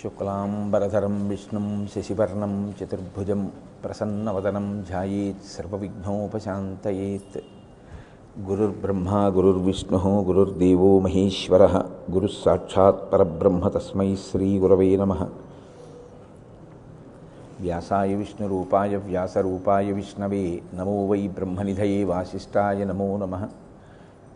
शुक्लाम्बरधरं विष्णुं शशिवर्णं चतुर्भुजं प्रसन्नवदनं ध्यायेत् सर्वविघ्नोपशान्तयेत् गुरुर्ब्रह्मा गुरुर्विष्णुः गुरुर्देवो महेश्वरः गुरुःसाक्षात्परब्रह्म तस्मै श्रीगुरवे नमः। व्यासाय विष्णुरूपाय व्यासरूपाय विष्णवे नमो वै ब्रह्मनिधये वासिष्ठाय नमो नमः।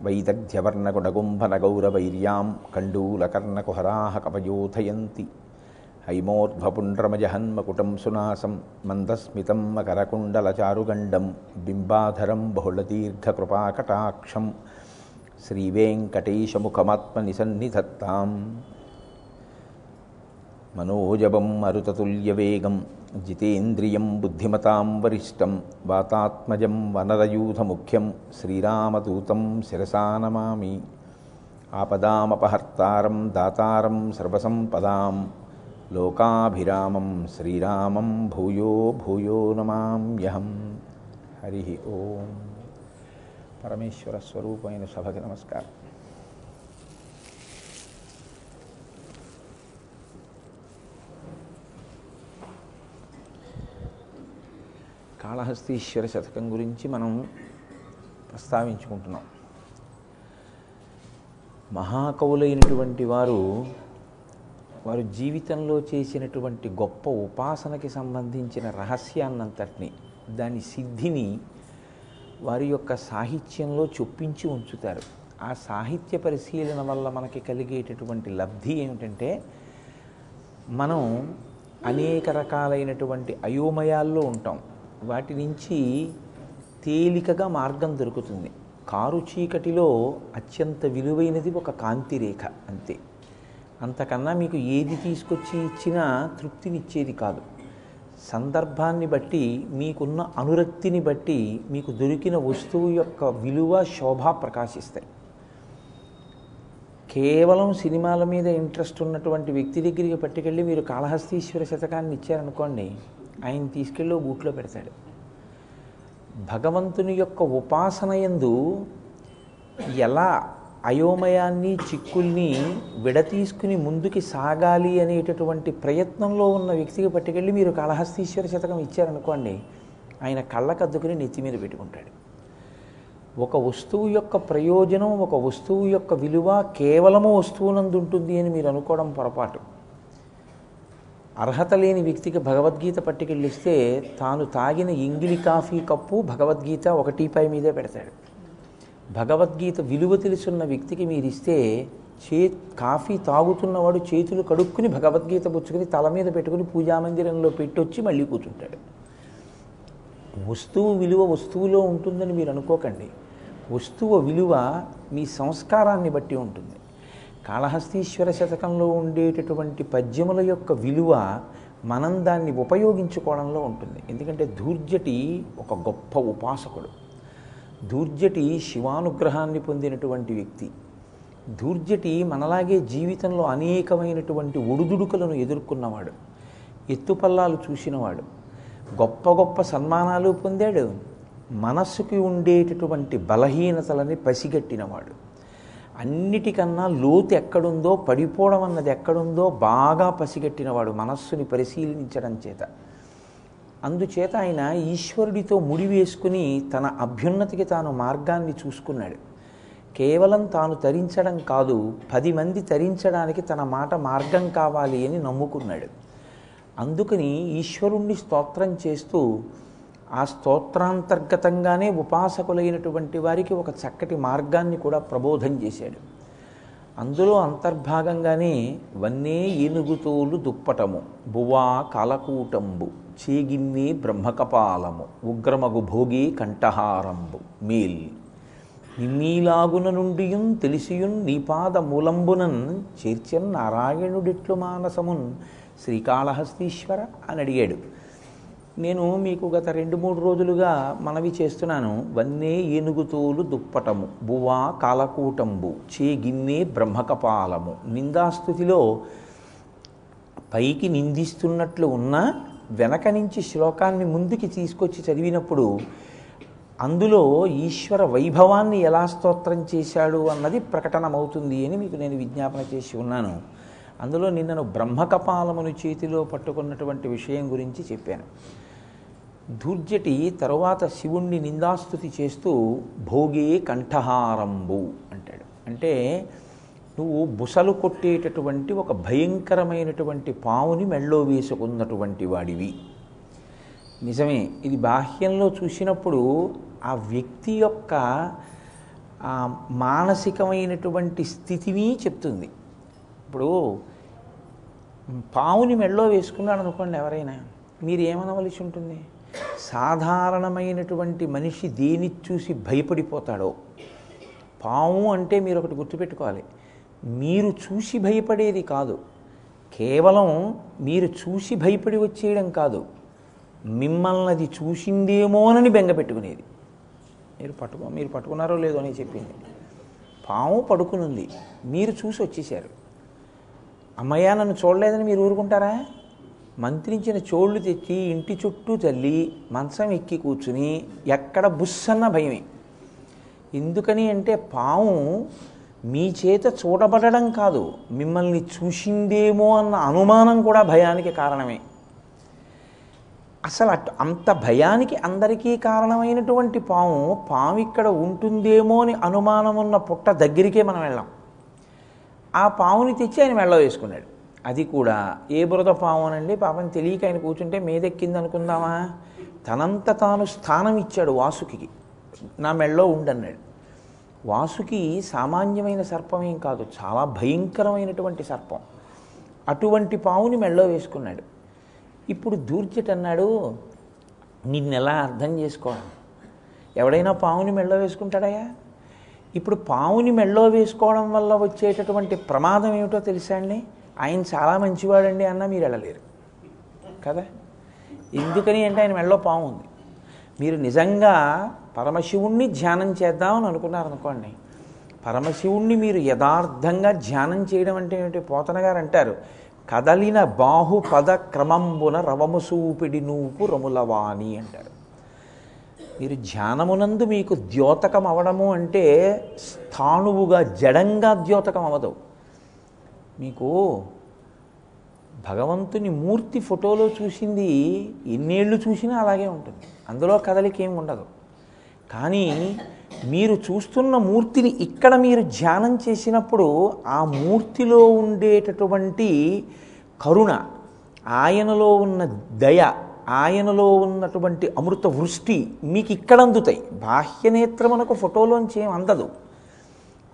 వైదగ్ధ్యవర్ణగుణగుంభనగౌరవైర్యాం కండూలకర్ణకుహరాः కపయోధయంతి హైమోర్ధ్వపుండ్రమజహన్మకుటం సునాసం మందస్మితం మకరకుండలచారుగండం బింబాధరం బహుళదీర్ఘకృపాకటాక్షం శ్రీవేంకటేశముఖమాత్మనిసన్నిధత్తాం మనోజవం మరుతతుల్యవేగం జితేంద్రియం బుద్ధిమతాం వరిష్టం వాతాత్మజం వనరయూధముఖ్యం శ్రీరామదూతం శిరసానమామి ఆపదామపహర్తారం దాతారం సర్వసంపదాం లోకాభిరామం శ్రీరామం భూయో భూయో నమామ్యహం హరి ఓం పరమేశ్వర స్వరూపమైన సభకి నమస్కారం కాళహస్తీశ్వర శతకం గురించి మనం ప్రస్తావించుకుంటున్నాం. మహాకవులైనటువంటి వారు వారు జీవితంలో చేసినటువంటి గొప్ప ఉపాసనకి సంబంధించిన రహస్యాన్నంతటిని దాని సిద్ధిని వారి యొక్క సాహిత్యంలో చొప్పించి ఉంచుతారు. ఆ సాహిత్య పరిశీలన వల్ల మనకి కలిగేటటువంటి లబ్ధి ఏమిటంటే మనం అనేక రకాలైనటువంటి అయోమయాల్లో ఉంటాం. వాటి నుంచి తేలికగా మార్గం దొరుకుతుంది. కారు చీకటిలో అత్యంత విలువైనది ఒక కాంతి రేఖ అంతే. అంతకన్నా మీకు ఏది తీసుకొచ్చి ఇచ్చినా తృప్తినిచ్చేది కాదు. సందర్భాన్ని బట్టి మీకున్న అనురక్తిని బట్టి మీకు దొరికిన వస్తువు యొక్క విలువ శోభ ప్రకాశిస్తాయి. కేవలం సినిమాల మీద ఇంట్రెస్ట్ ఉన్నటువంటి వ్యక్తి దగ్గరికి పట్టుకెళ్ళి మీరు కాళహస్తీశ్వర శతకాన్ని ఇచ్చారనుకోండి ఆయన తీసుకెళ్ళి బూట్లో పెడతాడు. భగవంతుని యొక్క ఉపాసన ఎందు ఎలా అయోమయాన్ని చిక్కుల్ని విడతీసుకుని ముందుకి సాగాలి అనేటటువంటి ప్రయత్నంలో ఉన్న వ్యక్తికి పట్టుకెళ్ళి మీరు కాళహస్తీశ్వర శతకం ఇచ్చారనుకోండి ఆయన కళ్ళకద్దుకుని నెత్తి మీద పెట్టుకుంటాడు. ఒక వస్తువు యొక్క ప్రయోజనం ఒక వస్తువు యొక్క విలువ కేవలము వస్తువునందు ఉంటుంది అని మీరు అనుకోవడం పొరపాటు. అర్హత లేని వ్యక్తికి భగవద్గీత పట్టుకెళ్ళిస్తే తాను తాగిన ఇంగిలి కాఫీ కప్పు భగవద్గీత ఒక టీపై మీదే పెడతాడు. భగవద్గీత విలువ తెలుసున్న వ్యక్తికి మీరు ఇస్తే చే కాఫీ తాగుతున్నవాడు చేతులు కడుక్కుని భగవద్గీత పుచ్చుకుని తల మీద పెట్టుకుని పూజామందిరంలో పెట్టొచ్చి మళ్ళీ కూర్చుంటాడు. వస్తువు విలువ వస్తువులో ఉంటుందని మీరు అనుకోకండి. వస్తువు విలువ మీ సంస్కారాన్ని బట్టి ఉంటుంది. కాళహస్తీశ్వర శతకంలో ఉండేటటువంటి పద్యముల యొక్క విలువ మనం దాన్ని ఉపయోగించుకోవడంలో ఉంటుంది. ఎందుకంటే ధూర్జటి ఒక గొప్ప ఉపాసకుడు. ధూర్జటి శివానుగ్రహాన్ని పొందినటువంటి వ్యక్తి. ధూర్జటి మనలాగే జీవితంలో అనేకమైనటువంటి ఒడుదుడుకులను ఎదుర్కొన్నవాడు. ఎత్తుపల్లాలు చూసినవాడు. గొప్ప గొప్ప సన్మానాలు పొందాడు. మనస్సుకి ఉండేటటువంటి బలహీనతలని పసిగట్టినవాడు. అన్నిటికన్నా లోతు ఎక్కడుందో పడిపోవడం అన్నది ఎక్కడుందో బాగా పసిగట్టినవాడు మనస్సుని పరిశీలించడం చేత. అందుచేత ఆయన ఈశ్వరుడితో ముడివేసుకుని తన అభ్యున్నతికి తాను మార్గాన్ని చూసుకున్నాడు. కేవలం తాను తరించడం కాదు పది మంది తరించడానికి తన మాట మార్గం కావాలి అని నమ్ముకున్నాడు. అందుకని ఈశ్వరుణ్ణి స్తోత్రం చేస్తూ ఆ స్తోత్రాంతర్గతంగానే ఉపాసకులైనటువంటి వారికి ఒక చక్కటి మార్గాన్ని కూడా ప్రబోధం చేశాడు. అందులో అంతర్భాగంగానే వన్నే ఏనుగుతోలు దుప్పటము బువా కాలకూటంబు చేగిమ్మి బ్రహ్మకపాలము ఉగ్రమగు భోగి కంఠహారంబు మేల్. నిమ్మీలాగున నుండియున్ తెలిసియున్ నీపాద మూలంబునన్ చేర్చన్ నారాయణుడిట్లు మానసమున్ శ్రీకాళహస్తీశ్వర అని అడిగాడు నేను మీకు గత రెండు మూడు రోజులుగా మనవి చేస్తున్నాను. వన్నే ఏనుగుతోలు దుప్పటము బువా కాలకూటంబు చే గిన్నె బ్రహ్మకపాలము. నిందాస్థుతిలో పైకి నిందిస్తున్నట్లు ఉన్నా వెనక నుంచి శ్లోకాన్ని ముందుకి తీసుకొచ్చి చదివినప్పుడు అందులో ఈశ్వర వైభవాన్ని ఎలా స్తోత్రం చేశాడు అన్నది ప్రకటనమవుతుంది అని మీకు నేను విజ్ఞాపన చేసి ఉన్నాను. అందులో నిన్నను బ్రహ్మకపాలమును చేతిలో పట్టుకున్నటువంటి విషయం గురించి చెప్పాను. ధూర్జటి తరువాత శివుణ్ణి నిందాస్తుతి చేస్తూ భోగే కంఠహారంబు అంటాడు. అంటే నువ్వు బుసలు కొట్టేటటువంటి ఒక భయంకరమైనటువంటి పావుని మెళ్ళో వేసుకున్నటువంటి వాడివి. నిజమే ఇది బాహ్యంలో చూసినప్పుడు ఆ వ్యక్తి యొక్క మానసికమైనటువంటి స్థితిని చెప్తుంది. ఇప్పుడు పావుని మెళ్ళో వేసుకున్నాడు అనుకోండి ఎవరైనా మీరు ఏమనవలసి ఉంటుంది? సాధారణమైనటువంటి మనిషి దేని చూసి భయపడిపోతాడో? పాము అంటే మీరు ఒకటి గుర్తుపెట్టుకోవాలి. మీరు చూసి భయపడేది కాదు. కేవలం మీరు చూసి భయపడి వచ్చేయడం కాదు. మిమ్మల్ని అది చూసిందేమోనని బెంగ పెట్టుకునేది. మీరు పట్టుకో మీరు పట్టుకున్నారో లేదో అని చెప్పింది. పాము పడుకునుంది. మీరు చూసి వచ్చేసారు అమ్మయ్య నన్ను చూడలేదని మీరు ఊరుకుంటారా? మంత్రించిన చోళ్ళు తెచ్చి ఇంటి చుట్టూ తల్లి మంచం ఎక్కి కూర్చుని ఎక్కడ బుస్సన్న భయమే. ఎందుకని అంటే పాము మీ చేత చూడబడడం కాదు మిమ్మల్ని చూసిందేమో అన్న అనుమానం కూడా భయానికి కారణమే. అసలు అట్ అంత భయానికి అందరికీ కారణమైనటువంటి పాము పాము ఇక్కడ ఉంటుందేమో అని అనుమానం ఉన్న పుట్ట దగ్గరికే మనం వెళ్ళాం. ఆ పావుని తెచ్చి ఆయన మెళ్ళ వేసుకున్నాడు. అది కూడా. ఏ బురద పావనండి? పాపం తెలియక ఆయన కూర్చుంటే మీదెక్కింది అనుకుందామా తనంత తాను స్థానం ఇచ్చాడు వాసుకి. నా మెళ్ళలో ఉండన్నాడు. వాసుకి సామాన్యమైన సర్పం ఏం కాదు. చాలా భయంకరమైనటువంటి సర్పం. అటువంటి పావుని మెళ్ళో వేసుకున్నాడు. ఇప్పుడు దూర్జట్ అన్నాడు నిన్నెలా అర్థం చేసుకోవడం ఎవడైనా పావుని మెళ్ళో వేసుకుంటాడయా? ఇప్పుడు పావుని మెళ్ళో వేసుకోవడం వల్ల వచ్చేటటువంటి ప్రమాదం ఏమిటో తెలుసా అండి? ఆయన చాలా మంచివాడండి అన్న మీరు వెళ్ళలేరు. కదా? ఎందుకని అంటే ఆయన మెళ్ళో పాము ఉంది. మీరు నిజంగా పరమశివుణ్ణి ధ్యానం చేద్దామని అనుకున్నారనుకోండి పరమశివుణ్ణి మీరు యథార్థంగా ధ్యానం చేయడం అంటే ఏమిటి? పోతన గారు అంటారు కదలిన బాహు పద క్రమంబున రవము సూపిడి నూపు రములవాణి అంటారు. మీరు ధ్యానమునందు మీకు ద్యోతకం అవడము అంటే స్థాణువుగా జడంగా ద్యోతకం అవదవు మీకు భగవంతుని మూర్తి ఫోటోలో చూసింది ఎన్నేళ్ళు చూసినా అలాగే ఉంటుంది. అందులో కదలికేం ఉండదు. కానీ మీరు చూస్తున్న మూర్తిని ఇక్కడ మీరు ధ్యానం చేసినప్పుడు ఆ మూర్తిలో ఉండేటటువంటి కరుణ ఆయనలో ఉన్న దయ ఆయనలో ఉన్నటువంటి అమృత వృష్టి మీకు ఇక్కడ అందుతాయి. బాహ్యనేత్రమునకు ఫోటోలోంచి ఏం అందదు.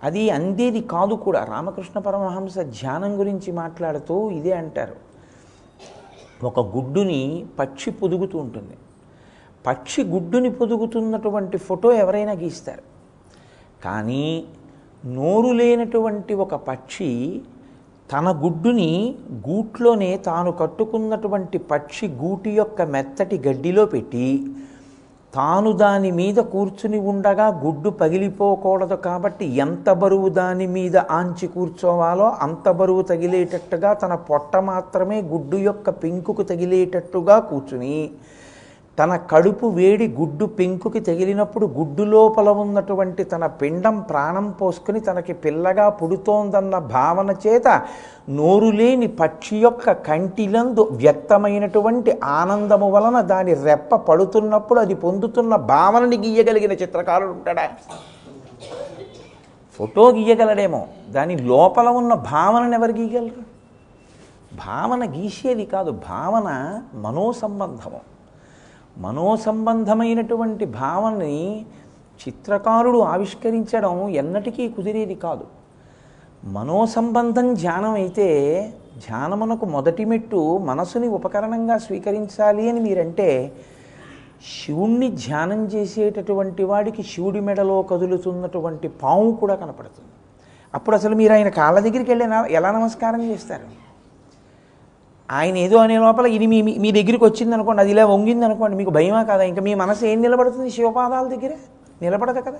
అది అందేది కాదు కూడా. రామకృష్ణ పరమహంస ధ్యానం గురించి మాట్లాడుతూ ఇదే అంటారు. ఒక గుడ్డుని పక్షి పొదుగుతూ ఉంటుంది. పక్షి గుడ్డుని పొదుగుతున్నటువంటి ఫోటో ఎవరైనా గీస్తారు. కానీ నోరు లేనటువంటి ఒక పక్షి తన గుడ్డుని గూట్లోనే తాను కట్టుకున్నటువంటి పక్షి గూటి యొక్క మెత్తటి గడ్డిలో పెట్టి తాను దాని మీద కూర్చుని ఉండగా గుడ్డు పగిలిపోకూడదు కాబట్టి ఎంత బరువు దాని మీద ఆంచి కూర్చోవాలో అంత బరువు తగిలేటట్టుగా తన పొట్ట మాత్రమే గుడ్డు యొక్క పెంకుకు తగిలేటట్టుగా కూర్చుని తన కడుపు వేడి గుడ్డు పెంకుకి తగిలినప్పుడు గుడ్డు లోపల ఉన్నటువంటి తన పిండం ప్రాణం పోసుకుని తనకి పిల్లగా పుడుతోందన్న భావన చేత నోరు లేని పక్షి యొక్క కంటిలందు వ్యక్తమైనటువంటి ఆనందము వలన దాని రెప్ప పడుతున్నప్పుడు అది పొందుతున్న భావనని గీయగలిగిన చిత్రకారుడు ఉంటాడా? ఫోటో గీయగలడేమో దాని లోపల ఉన్న భావనను ఎవరు గీయగలరు? భావన గీసేది కాదు భావన మనోసంబంధము. మనోసంబంధమైనటువంటి భావనని చిత్రకారుడు ఆవిష్కరించడం ఎన్నటికీ కుదిరేది కాదు. మనోసంబంధం ధ్యానం అయితే ధ్యానమునకు మొదటి మెట్టు మనసుని ఉపకరణంగా స్వీకరించాలి అని మీరంటే శివుణ్ణి ధ్యానం చేసేటటువంటి వాడికి శివుడి మెడలో కదులుతున్నటువంటి పాము కూడా కనపడుతుంది. అప్పుడు అసలు మీరు ఆయన కాళ్ళ దగ్గరికి వెళ్ళి ఎలా నమస్కారం చేస్తారు? ఆయన ఏదో అనే లోపల ఇది మీ మీ దగ్గరికి వచ్చింది అనుకోండి అది ఇలా వంగింది అనుకోండి మీకు భయమా కదా? ఇంకా మీ మనసు ఏం నిలబడుతుంది శివపాదాల దగ్గరే? నిలబడదు కదా?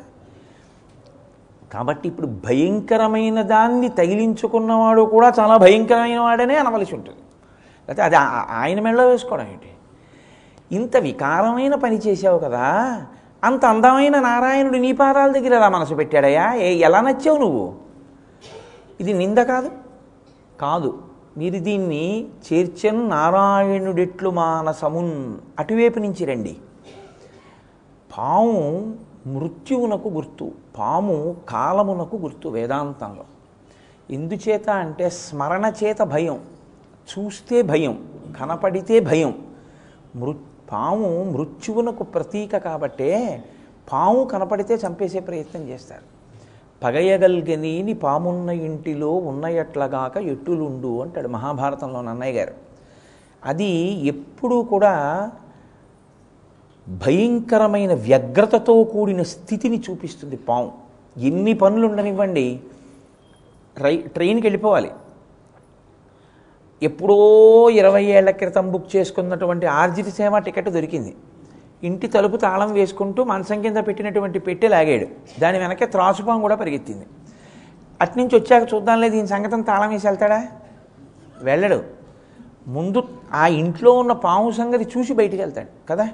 కాబట్టి ఇప్పుడు భయంకరమైన దాన్ని తగిలించుకున్నవాడు కూడా చాలా భయంకరమైన వాడనే అనవలసి ఉంటుంది. లేకపోతే అది ఆయన మెడలో వేసుకోవడం ఏంటి? ఇంత వికారమైన పని చేసావు కదా అంత అందమైన నారాయణుడు నీ పాదాల దగ్గర ఎలా మనసు పెట్టాడయ్యా? ఎలా నచ్చావు నువ్వు? ఇది నింద కాదు? కాదు. మీరు దీన్ని చేర్చను నారాయణుడెట్లు మానసమున్ అటువైపు నుంచి రండి. పాము మృత్యువునకు గుర్తు పాము కాలమునకు గుర్తు వేదాంతంలో. ఎందుచేత అంటే స్మరణ చేత భయం చూస్తే భయం కనపడితే భయం. మృ పాము మృత్యువునకు ప్రతీక కాబట్టే పాము కనపడితే చంపేసే ప్రయత్నం చేస్తారు. పగయగలిగనీని పామున్న ఇంటిలో ఉన్నయట్లగాక ఎట్టులుండు అంటాడు మహాభారతంలో నన్నయ్య గారు. అది ఎప్పుడూ కూడా భయంకరమైన వ్యగ్రతతో కూడిన స్థితిని చూపిస్తుంది పాము. ఎన్ని పనులు ఉండనివ్వండి రై ట్రైన్కి వెళ్ళిపోవాలి. ఎప్పుడో ఇరవై ఏళ్ళ క్రితం బుక్ చేసుకున్నటువంటి ఆర్జిత సేవ టికెట్ దొరికింది. ఇంటి తలుపు తాళం వేసుకుంటూ మంచం కింద పెట్టినటువంటి పెట్టె లాగాడు. దాని వెనక త్రాసుపాం కూడా పరిగెత్తింది. అట్నుంచి వచ్చాక చూద్దాంలే దీని సంగతం తాళం వేసి వెళ్తాడా? వెళ్ళడు. ముందు ఆ ఇంట్లో ఉన్న పాము సంగతి చూసి బయటికి వెళ్తాడు కదా?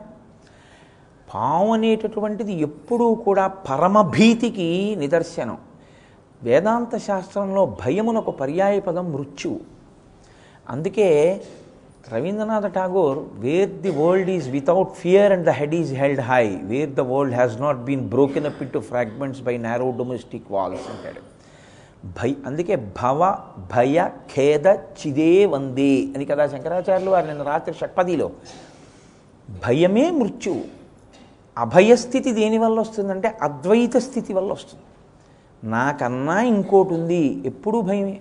పాము అనేటటువంటిది ఎప్పుడూ కూడా పరమభీతికి నిదర్శనం. వేదాంత శాస్త్రంలో భయమునకు పర్యాయ పదం మృత్యువు. అందుకే Rabindranath Tagore where the world is without fear and the head is held high where the world has not been broken up into fragments by narrow domestic walls అంటాడు. భయ అందుకే భవ భయ ఖేద చిదే వందే అని కదా శంకరాచార్యులు వారు నిన్న రాత్రి షట్పదిలో. భయమే మృత్యువు అభయస్థితి దేనివల్ల వస్తుందంటే అద్వైత స్థితి వల్ల వస్తుంది. నాకన్నా ఇంకోటి ఉంది ఎప్పుడూ భయమే.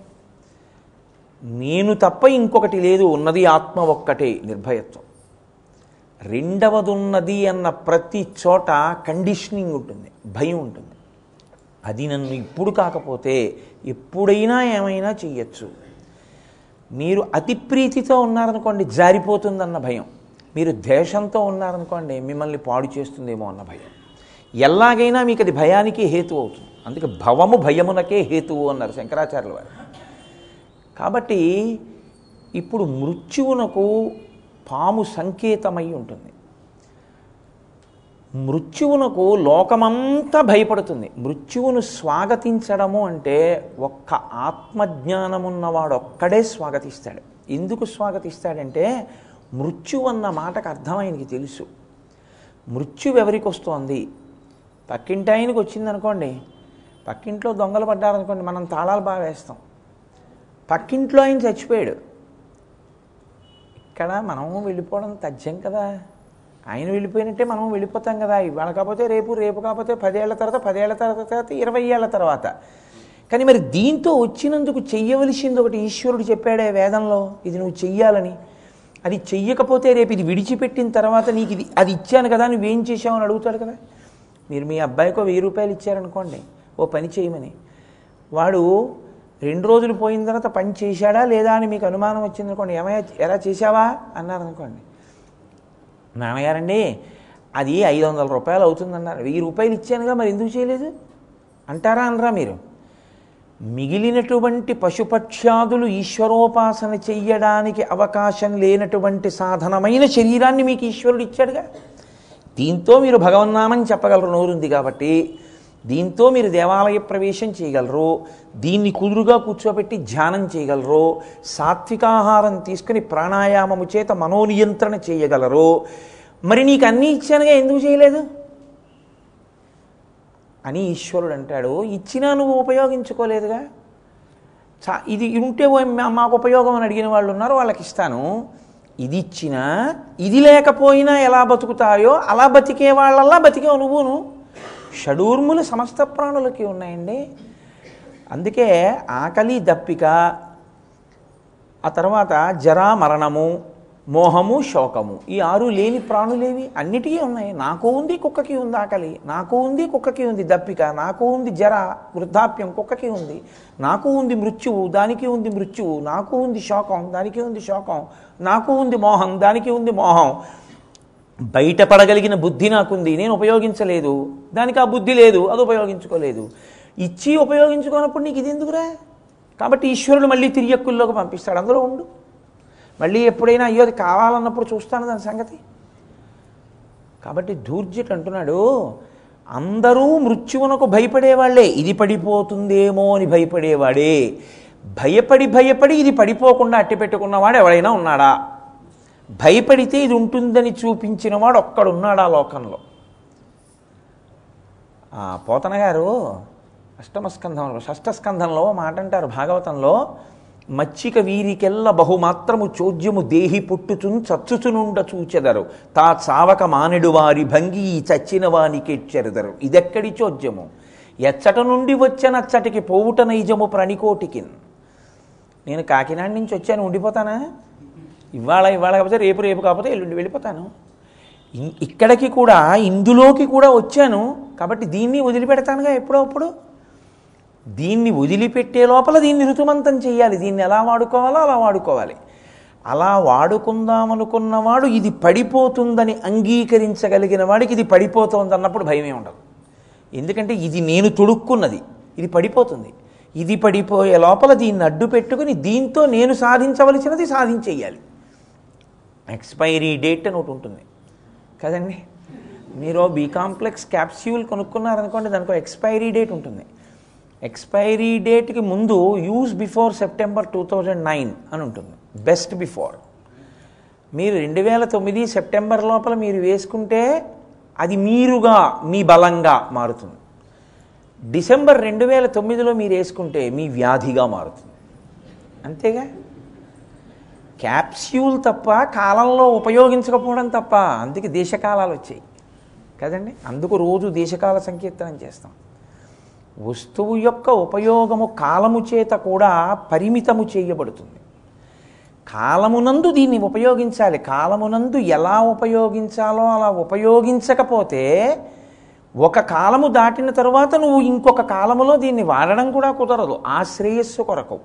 నేను తప్ప ఇంకొకటి లేదు ఉన్నది ఆత్మ ఒక్కటే నిర్భయత్వం. రెండవదున్నది అన్న ప్రతి చోట కండిషనింగ్ ఉంటుంది భయం ఉంటుంది. అది నన్ను ఇప్పుడు కాకపోతే ఎప్పుడైనా ఏమైనా చెయ్యొచ్చు. మీరు అతి ప్రీతితో ఉన్నారనుకోండి జారిపోతుందన్న భయం. మీరు ద్వేషంతో ఉన్నారనుకోండి మిమ్మల్ని పాడు చేస్తుందేమో అన్న భయం. ఎలాగైనా మీకు అది భయానికి హేతు అవుతుంది. అందుకే భవము భయమునకే హేతువు అన్నారు శంకరాచార్యుల వారు. కాబట్టి ఇప్పుడు మృత్యువునకు పాము సంకేతమై ఉంటుంది. మృత్యువునకు లోకమంతా భయపడుతుంది. మృత్యువును స్వాగతించడము అంటే ఒక్క ఆత్మజ్ఞానమున్నవాడు ఒక్కడే స్వాగతిస్తాడు. ఎందుకు స్వాగతిస్తాడంటే మృత్యు అన్న మాటకు అర్థం ఆయనకి తెలుసు. మృత్యు ఎవరికి వస్తోంది పక్కింటి ఆయనకి వచ్చిందనుకోండి పక్కింట్లో దొంగలు పడ్డారనుకోండి. మనం తాళాలు బాగా వేస్తాం. పక్కింట్లో ఆయన చచ్చిపోయాడు. ఇక్కడ మనము వెళ్ళిపోవడం తథ్యం కదా. ఆయన వెళ్ళిపోయినట్టే మనం వెళ్ళిపోతాం కదా. ఇవాళ కాకపోతే రేపు రేపు కాకపోతే పదేళ్ళ తర్వాత పదేళ్ళ తర్వాత తర్వాత ఇరవై ఏళ్ళ తర్వాత. కానీ మరి దీంతో వచ్చినందుకు చెయ్యవలసింది ఒకటి ఈశ్వరుడు చెప్పాడే వేదంలో ఇది నువ్వు చెయ్యాలని. అది చెయ్యకపోతే రేపు ఇది విడిచిపెట్టిన తర్వాత నీకు ఇది అది ఇచ్చాను కదా నువ్వేం అని అడుగుతాడు కదా. మీరు మీ అబ్బాయికో వెయ్యి రూపాయలు ఇచ్చారనుకోండి ఓ పని చేయమని. వాడు రెండు రోజులు పోయిన తర్వాత పని చేశాడా లేదా అని మీకు అనుమానం వచ్చిందనుకోండి ఏమయ్యా ఎలా చేశావా? అన్నారు అనుకోండి. నాన్నగారండి అది ఐదు వందల రూపాయలు అవుతుందన్నారు. వెయ్యి రూపాయలు ఇచ్చానుగా మరి ఎందుకు చేయలేదు? అంటారా అనరా మీరు? మిగిలినటువంటి పశుపక్ష్యాదులు ఈశ్వరోపాసన చెయ్యడానికి అవకాశం లేనటువంటి సాధనమైన శరీరాన్ని మీకు ఈశ్వరుడు ఇచ్చాడుగా. దీంతో మీరు భగవన్నామని చెప్పగలరు నోరుంది కాబట్టి దీంతో మీరు దేవాలయ ప్రవేశం చేయగలరు దీన్ని కుదురుగా కూర్చోబెట్టి ధ్యానం చేయగలరు సాత్వికాహారం తీసుకుని ప్రాణాయామము చేత మనోనియంత్రణ చేయగలరు మరి నీకు అన్నీ ఇచ్చానుగా ఎందుకు చేయలేదు? అని ఈశ్వరుడు అంటాడు ఇచ్చినా నువ్వు ఉపయోగించుకోలేదుగా. చా ఇది ఉంటే మా- మాకు ఉపయోగం అని అడిగిన వాళ్ళు ఉన్నారు వాళ్ళకి ఇస్తాను. ఇది ఇచ్చినా ఇది లేకపోయినా ఎలా బతుకుతాయో అలా బతికే వాళ్ళల్లా బతికే నువ్వును. షడూర్ములు సమస్త ప్రాణులకి ఉన్నాయండి. అందుకే ఆకలి దప్పిక ఆ తర్వాత జరా మరణము మోహము శోకము. ఈ ఆరు లేని ప్రాణులేవి అన్నిటికీ ఉన్నాయి. నాకు ఉంది కుక్కకి ఉంది ఆకలి. నాకు ఉంది కుక్కకి ఉంది దప్పిక. నాకు ఉంది జర వృద్ధాప్యం కుక్కకి ఉంది. నాకు ఉంది మృత్యువు దానికి ఉంది మృత్యువు. నాకు ఉంది శోకం దానికి ఉంది శోకం. నాకు ఉంది మోహం దానికి ఉంది మోహం. బయటపడగలిగిన బుద్ధి నాకుంది. నేను ఉపయోగించలేదు. దానికి ఆ బుద్ధి లేదు. అది ఉపయోగించుకోలేదు. ఇచ్చి ఉపయోగించుకోనప్పుడు నీకు ఇది ఎందుకురా? కాబట్టి ఈశ్వరుడు మళ్ళీ తిరియక్కుల్లోకి పంపిస్తాడు. అందులో ఉండు. మళ్ళీ ఎప్పుడైనా అయ్యో అది కావాలన్నప్పుడు చూస్తాను దాని సంగతి. కాబట్టి ధూర్జట్ అంటున్నాడు అందరూ మృత్యువునకు భయపడేవాళ్ళే. ఇది పడిపోతుందేమో అని భయపడేవాడే. భయపడి భయపడి ఇది పడిపోకుండా అట్టి పెట్టుకున్నవాడు ఎవడైనా ఉన్నాడా? భయపడితే ఇది ఉంటుందని చూపించినవాడు ఒక్కడున్నాడు ఆ లోకంలో. ఆ పోతన గారు అష్టమ స్కంధంలో మాట అంటారు భాగవతంలో మచ్చిక వీరికెల్ల బహుమాత్రము చోద్యము దేహి పుట్టుచున్ చచ్చుచునుండ చూచెదరు. తా చావక మానెడు వారి భంగి ఈ చచ్చిన వానికెచ్చెరుదరు ఇదెక్కడి చోద్యము? ఎచ్చట నుండి వచ్చనచ్చటికి పోవుట నైజము ప్రణికోటికిన్. నేను కాకినాడ నుంచి వచ్చాను ఉండిపోతానా? ఇవాళ ఇవాళ కాకపోతే రేపు రేపు కాకపోతే ఎల్లుండి వెళ్ళిపోతాను. ఇక్కడికి కూడా ఇందులోకి కూడా వచ్చాను. కాబట్టి దీన్ని వదిలిపెడతానుగా ఎప్పుడో అప్పుడు దీన్ని వదిలిపెట్టే లోపల దీన్ని ఋతుమంతం చేయాలి. దీన్ని ఎలా వాడుకోవాలో అలా వాడుకోవాలి. అలా వాడుకుందామనుకున్నవాడు ఇది పడిపోతుందని అంగీకరించగలిగిన వాడికి ఇది పడిపోతుంది అన్నప్పుడు భయమే ఉండదు. ఎందుకంటే ఇది నేను తొడుక్కున్నది. ఇది పడిపోతుంది. ఇది పడిపోయే లోపల దీన్ని అడ్డు పెట్టుకుని దీంతో నేను సాధించవలసినది సాధించేయాలి. ఎక్స్పైరీ డేట్ అని ఒకటి ఉంటుంది. కదండి? మీరు బీ కాంప్లెక్స్ క్యాప్స్యూల్ కొనుక్కున్నారనుకోండి దానికి ఎక్స్పైరీ డేట్ ఉంటుంది. ఎక్స్పైరీ డేట్కి ముందు use before September two thousand nine అని ఉంటుంది. Best before. మీరు రెండు వేల తొమ్మిది సెప్టెంబర్ లోపల మీరు వేసుకుంటే అది మీరుగా మీ బలంగా మారుతుంది. డిసెంబర్ రెండు వేల తొమ్మిదిలో మీరు వేసుకుంటే మీ వ్యాధిగా మారుతుంది. అంతేగా? క్యాప్స్యూల్ తప్ప కాలంలో ఉపయోగించకపోవడం తప్ప అందుకే దేశకాలాలు వచ్చాయి. కదండి? అందుకు రోజు దేశకాల సంకీర్తనం చేస్తాం. వస్తువు యొక్క ఉపయోగము కాలము చేత కూడా పరిమితము చేయబడుతుంది. కాలమునందు దీన్ని ఉపయోగించాలి. కాలమునందు ఎలా ఉపయోగించాలో అలా ఉపయోగించకపోతే ఒక కాలము దాటిన తర్వాత నువ్వు ఇంకొక కాలములో దీన్ని వాడడం కూడా కుదరదు. ఆ శ్రేయస్సు కొరకు.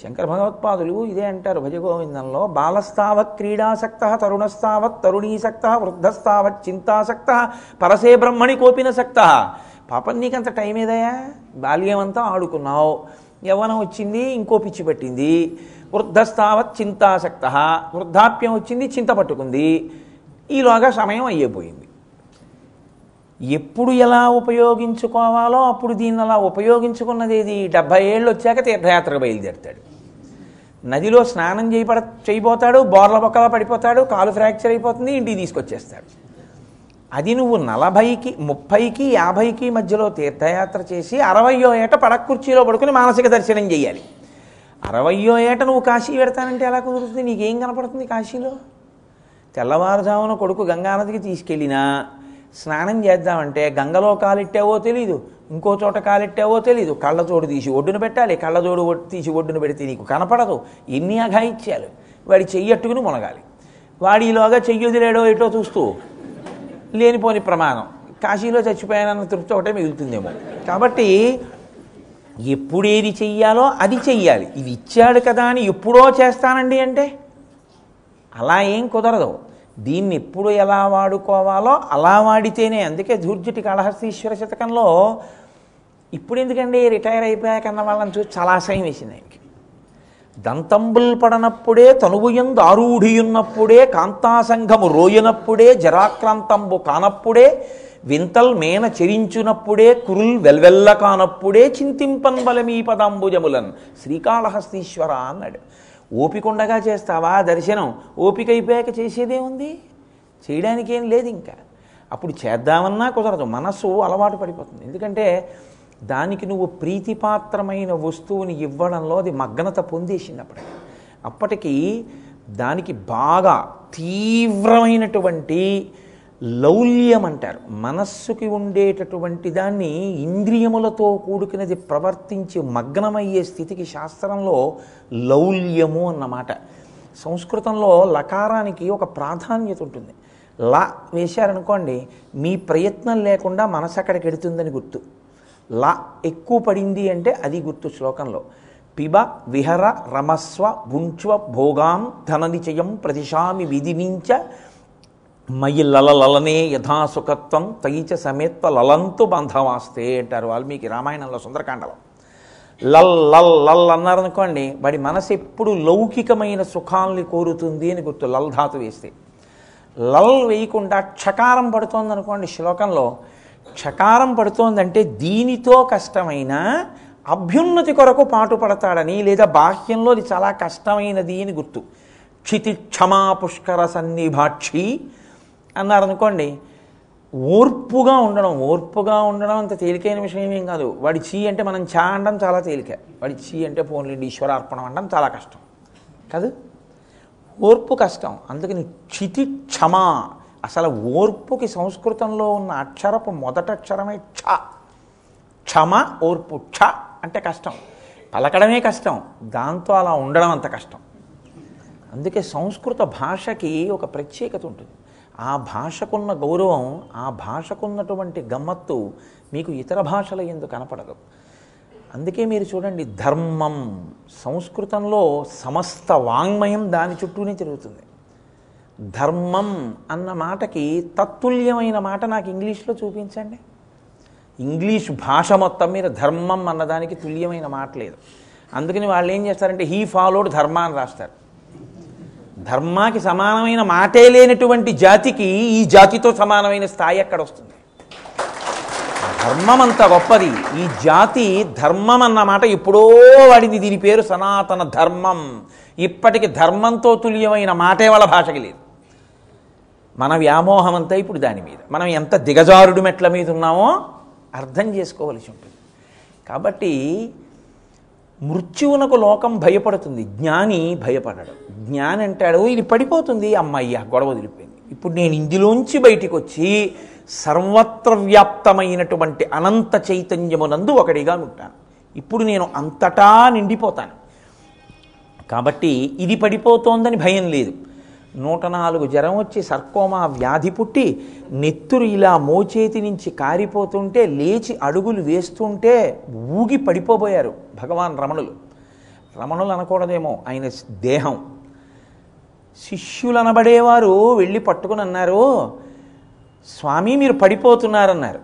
శంకర భగవత్పాదులు ఇదే అంటారు భజగోవిందంలో బాలస్తావత్ క్రీడాసక్త తరుణస్తావత్ తరుణీసక్త వృద్ధస్తావత్ చింతాసక్త పరసే బ్రహ్మణి కోపిన సక్త పాపం నీకంత టైం ఏదయా బాల్యమంతా ఆడుకున్నావు. యవ్వనం వచ్చింది ఇంకో పిచ్చి పట్టింది. వృద్ధస్తావత్ చింతాసక్త. వృద్ధాప్యం వచ్చింది చింత పట్టుకుంది. ఈలోగా సమయం అయ్యిపోయింది ఎప్పుడు ఎలా ఉపయోగించుకోవాలో అప్పుడు దీన్ని అలా ఉపయోగించుకున్నది ఏది డెబ్భై ఏళ్ళు వచ్చాక తీర్థయాత్రకు బయలుదేరుతాడు. నదిలో స్నానం చేయబడ చేయబోతాడు బోర్ల బొక్కలా పడిపోతాడు కాలు ఫ్రాక్చర్ అయిపోతుంది ఇంటికి తీసుకొచ్చేస్తాడు. అది నువ్వు నలభైకి ముప్పైకి యాభైకి మధ్యలో తీర్థయాత్ర చేసి అరవయో ఏట పడక కుర్చీలో పడుకుని మానసిక దర్శనం చేయాలి. అరవయో ఏట నువ్వు కాశీ పెడతానంటే ఎలా కుదురుతుంది? నీకేం కనపడుతుంది కాశీలో? తెల్లవారుజామున కొడుకు గంగానదికి తీసుకెళ్ళినా స్నానం చేద్దామంటే గంగలో కాలెట్టావో తెలీదు ఇంకో చోట కాలెట్టావో తెలీదు. కళ్ళజోడు తీసి ఒడ్డున పెట్టాలి కళ్ళజోడు ఒడ్డు తీసి ఒడ్డున పెడితే నీకు కనపడదు. ఎన్ని అఘాయిత్యాలు. వాడి చెయ్యట్టుకుని మునగాలి. వాడిలోగా చెయ్యి వదిలేడో ఎటో చూస్తూ లేనిపోని ప్రమాదం కాశీలో చచ్చిపోయానన్న తృప్తి ఒకటే మిగులుతుందేమో. కాబట్టి ఎప్పుడేది చెయ్యాలో అది చెయ్యాలి. ఇది ఇచ్చాడు కదా అని ఎప్పుడో చేస్తానండి అంటే అలా ఏం కుదరదు. దీన్ని ఎప్పుడు ఎలా వాడుకోవాలో అలా వాడితేనే. అందుకే ధూర్జుటి కాళహస్తీశ్వర శతకంలో ఇప్పుడు ఎందుకండి రిటైర్ అయిపోయాక అన్న వాళ్ళని చూసి చాలా అసహ్యం వేసింది ఆయనకి. దంతంబుల్ పడనప్పుడే తనువుయందు ఆరూఢియున్నప్పుడే కాంతాసంఘము రోయినప్పుడే జరాక్రాంతంబు కానప్పుడే వింతల్ మేన చెరించునప్పుడే కురుల్ వెల్వెల్ల కానప్పుడే చింతింపన్ బలమీ పదాంబుజములన్ శ్రీకాళహస్తీశ్వర అన్నాడు. ఓపికండగా చేస్తావా? దర్శనం ఓపిక అయిపోయాక చేసేదే ఉంది? చేయడానికి ఏం లేదు ఇంకా. అప్పుడు చేద్దామన్నా కుదరదు. మనస్సు అలవాటు పడిపోతుంది. ఎందుకంటే దానికి నువ్వు ప్రీతిపాత్రమైన వస్తువుని ఇవ్వడంలో అది మగ్నత పొందేసింది అప్పటికి అప్పటికి దానికి బాగా తీవ్రమైనటువంటి లౌల్యం అంటారు మనస్సుకి ఉండేటటువంటి దాన్ని ఇంద్రియములతో కూడుకున్నది ప్రవర్తించి మగ్నమయ్యే స్థితికి శాస్త్రంలో లౌల్యము అన్నమాట. సంస్కృతంలో లకారానికి ఒక ప్రాధాన్యత ఉంటుంది. ల వేశారనుకోండి మీ ప్రయత్నం లేకుండా మనసు అక్కడికి ఎడుతుందని గుర్తు. ల ఎక్కువ పడింది అంటే అది గుర్తు శ్లోకంలో. పిబ విహర రమస్వ భుంచ్వ భోగాం ధననిచయం ప్రతిశామి విధినించ మయి లలలనే యథాసుఖత్వం తయిచ సమేత్వ లలంతు బంధవాస్తే అంటారు వాల్మీకి రామాయణంలో సుందరకాండలో. లల్ లల్ లల్ అన్నారనుకోండి వాడి మనసు ఎప్పుడు లౌకికమైన సుఖాల్ని కోరుతుంది అని గుర్తు లల్ ధాతు వేస్తే. లల్ వేయకుండా క్షకారం పడుతోంది అనుకోండి శ్లోకంలో క్షకారం పడుతోందంటే దీనితో కష్టమైన అభ్యున్నతి కొరకు పాటుపడతాడని లేదా బాహ్యంలో ఇది చాలా కష్టమైనది అని గుర్తు. క్షితి క్షమా పుష్కర సన్నిభాక్షి అన్నారనుకోండి ఓర్పుగా ఉండడం ఓర్పుగా ఉండడం అంత తేలికైన విషయం ఏం కాదు. వాడి చీ అంటే మనం చా అనడం చాలా తేలిక. వాడి చీ అంటే పోన్లేండి ఈశ్వరార్పణం అనడం చాలా కష్టం. కాదు? ఓర్పు కష్టం. అందుకని క్షితి క్షమ అసలు ఓర్పుకి సంస్కృతంలో ఉన్న అక్షరపు మొదట అక్షరమే క్ష క్షమ ఓర్పు క్ష అంటే కష్టం. పలకడమే కష్టం. దాంతో అలా ఉండడం అంత కష్టం. అందుకే సంస్కృత భాషకి ఒక ప్రత్యేకత ఉంటుంది. ఆ భాషకున్న గౌరవం ఆ భాషకున్నటువంటి గమ్మత్తు మీకు ఇతర భాషల ఎందు కనపడదు. అందుకే మీరు చూడండి ధర్మం సంస్కృతంలో సమస్త వాంగ్మయం దాని చుట్టూనే జరుగుతుంది ధర్మం అన్న మాటకి తత్తుల్యమైన మాట నాకు ఇంగ్లీష్లో చూపించండి. ఇంగ్లీష్ భాష మొత్తం మీద ధర్మం అన్నదానికి తుల్యమైన మాట లేదు. అందుకని వాళ్ళు ఏం చేస్తారంటే హీ ఫాలోడ్ ధర్మ అని రాస్తారు. ధర్మాకి సమానమైన మాటే లేనటువంటి జాతికి ఈ జాతితో సమానమైన స్థాయి ఎక్కడ వస్తుంది ధర్మం అంత గొప్పది. ఈ జాతి ధర్మం అన్న మాట ఎప్పుడో వాడింది. దీని పేరు సనాతన ధర్మం. ఇప్పటికి ధర్మంతో తుల్యమైన మాటే వాళ్ళ భాషకి లేదు. మన వ్యామోహం అంతా ఇప్పుడు దాని మీద. మనం ఎంత దిగజారుడు మెట్ల మీద ఉన్నామో అర్థం చేసుకోవలసి ఉంటుంది. కాబట్టి మృత్యువునకు లోకం భయపడుతుంది. జ్ఞాని భయపడడు. జ్ఞాని అంటాడు ఇది పడిపోతుంది అమ్మయ్య గొడవ వదిలిపోయింది. ఇప్పుడు నేను ఇందులోంచి బయటికి వచ్చి సర్వత్ర వ్యాప్తమైనటువంటి అనంత చైతన్యమునందు ఒకడిగా ఉంటాను ఇప్పుడు నేను అంతటా నిండిపోతాను. కాబట్టి ఇది పడిపోతోందని భయం లేదు. నూట నాలుగు జ్వరం వచ్చి సర్కోమా వ్యాధి పుట్టి నెత్తురు ఇలా మోచేతి నుంచి కారిపోతుంటే లేచి అడుగులు వేస్తుంటే ఊగి పడిపోబోయారు భగవాన్ రమణులు. రమణులు అనకూడదేమో ఆయన దేహం. శిష్యులు అనబడేవారు వెళ్ళి పట్టుకుని అన్నారు స్వామి మీరు పడిపోతున్నారన్నారు.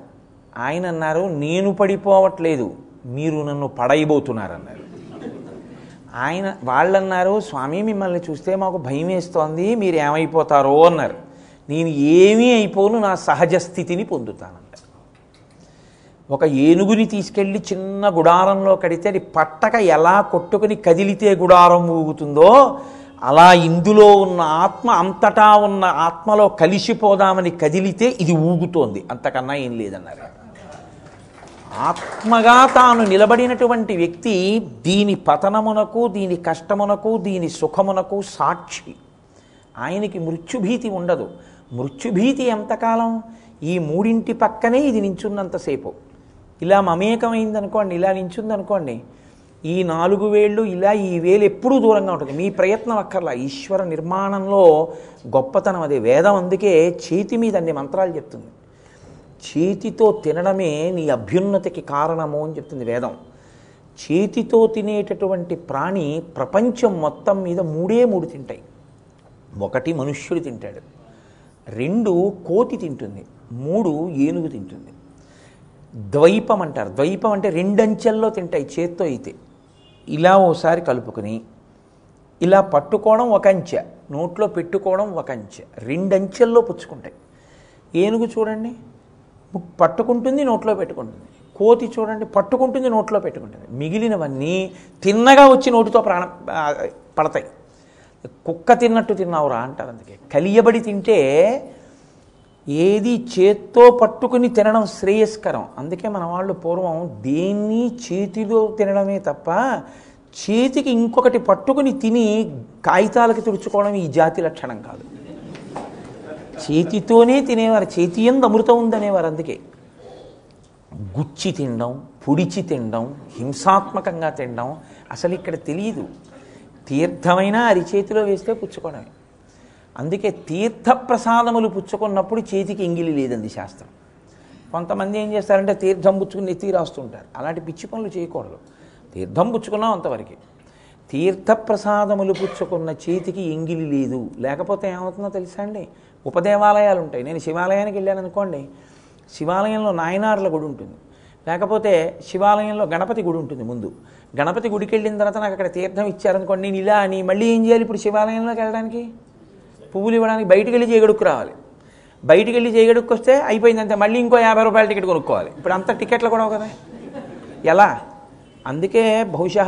ఆయన అన్నారు నేను పడిపోవట్లేదు మీరు నన్ను పడైపోతున్నారన్నారు ఆయన వాళ్ళన్నారు స్వామి మిమ్మల్ని చూస్తే మాకు భయం వేస్తోంది మీరు ఏమైపోతారో అన్నారు. నేను ఏమీ అయిపోను నా సహజ స్థితిని పొందుతానంట. ఒక ఏనుగుని తీసుకెళ్ళి చిన్న గుడారంలో కడితే అది పట్టక ఎలా కొట్టుకుని కదిలితే గుడారం ఊగుతుందో అలా ఇందులో ఉన్న ఆత్మ అంతటా ఉన్న ఆత్మలో కలిసిపోదామని కదిలితే ఇది ఊగుతోంది. అంతకన్నా ఏం లేదన్నారు. ఆత్మగా తాను నిలబడినటువంటి వ్యక్తి దీని పతనమునకు దీని కష్టమునకు దీని సుఖమునకు సాక్షి. ఆయనకి మృత్యుభీతి ఉండదు. మృత్యుభీతి ఎంతకాలం? ఈ మూడింటి పక్కనే ఇది నించున్నంతసేపు ఇలా మమేకమైందనుకోండి ఇలా నించుందనుకోండి ఈ నాలుగు వేళ్ళు ఇలా ఈ వేలు ఎప్పుడూ దూరంగా ఉంటుంది. మీ ప్రయత్నం అక్కర్లా. ఈశ్వర నిర్మాణంలో గొప్పతనం అదే. వేదం అందుకే చేతి మీద అన్ని మంత్రాలు చెప్తుంది. చేతితో తినడమే నీ అభ్యున్నతికి కారణము అని చెప్తుంది వేదం. చేతితో తినేటటువంటి ప్రాణి ప్రపంచం మొత్తం మీద మూడే మూడు తింటాయి. ఒకటి మనుష్యుడు తింటాడు. రెండు కోతి తింటుంది. మూడు ఏనుగు తింటుంది. ద్వైపం అంటారు. ద్వైపం అంటే రెండంచెల్లో తింటాయి చేత్తో అయితే. ఇలా ఓసారి కలుపుకొని ఇలా పట్టుకోవడం ఒక అంచె నోట్లో పెట్టుకోవడం ఒక అంచె రెండంచెల్లో పుచ్చుకుంటాయి. ఏనుగు చూడండి. పట్టుకుంటుంది నోట్లో పెట్టుకుంటుంది. కోతి చూడండి పట్టుకుంటుంది నోట్లో పెట్టుకుంటుంది. మిగిలినవన్నీ తిన్నగా వచ్చి నోటితో ప్రాణం పడతాయి. కుక్క తిన్నట్టు తిన్నావురా అంటారు అందుకే. కలియబడి తింటే ఏది చేత్తో పట్టుకుని తినడం శ్రేయస్కరం. అందుకే మన వాళ్ళు పూర్వం దేన్ని చేతిలో తినడమే తప్ప చేతికి ఇంకొకటి పట్టుకుని తిని కాగితాలకి తుడుచుకోవడం ఈ జాతి లక్షణం కాదు. చేతితోనే తినేవారు చేతి ఎందు అమృతం ఉందనేవారు అందుకే. గుచ్చి తినడం పొడిచి తినడం హింసాత్మకంగా తినడం అసలు ఇక్కడ తెలియదు తీర్థమైనా అరిచేతిలో వేస్తే పుచ్చుకోవడమే. అందుకే తీర్థ ప్రసాదములు పుచ్చుకున్నప్పుడు చేతికి ఎంగిలి లేదండి శాస్త్రం. కొంతమంది ఏం చేస్తారంటే తీర్థం పుచ్చుకుని నెత్తి రాస్తుంటారు. అలాంటి పిచ్చి పనులు చేయకూడదు. తీర్థం పుచ్చుకున్నాం అంతవరకు. తీర్థ ప్రసాదములు పుచ్చుకున్న చేతికి ఎంగిలి లేదు. లేకపోతే ఏమవుతుందో తెలుసా అండి? ఉపదేవాలయాలు ఉంటాయి నేను శివాలయానికి వెళ్ళాను అనుకోండి శివాలయంలో నాయనార్ల గుడి ఉంటుంది. లేకపోతే శివాలయంలో గణపతి గుడి ఉంటుంది ముందు. గణపతి గుడికి వెళ్ళిన తర్వాత నాకు అక్కడ తీర్థం ఇచ్చారనుకోండి నేను ఇలా అని మళ్ళీ ఏం చేయాలి ఇప్పుడు శివాలయంలోకి వెళ్ళడానికి? పువ్వులు ఇవ్వడానికి బయటికి వెళ్ళి చేయగడుక్కు రావాలి. బయటికి వెళ్ళి చేయగడుక్కు వస్తే అయిపోయింది అంతే మళ్ళీ ఇంకో యాభై రూపాయల టికెట్ కొనుక్కోవాలి. ఇప్పుడు అంత టికెట్లు కూడా కదా ఎలా? అందుకే బహుశా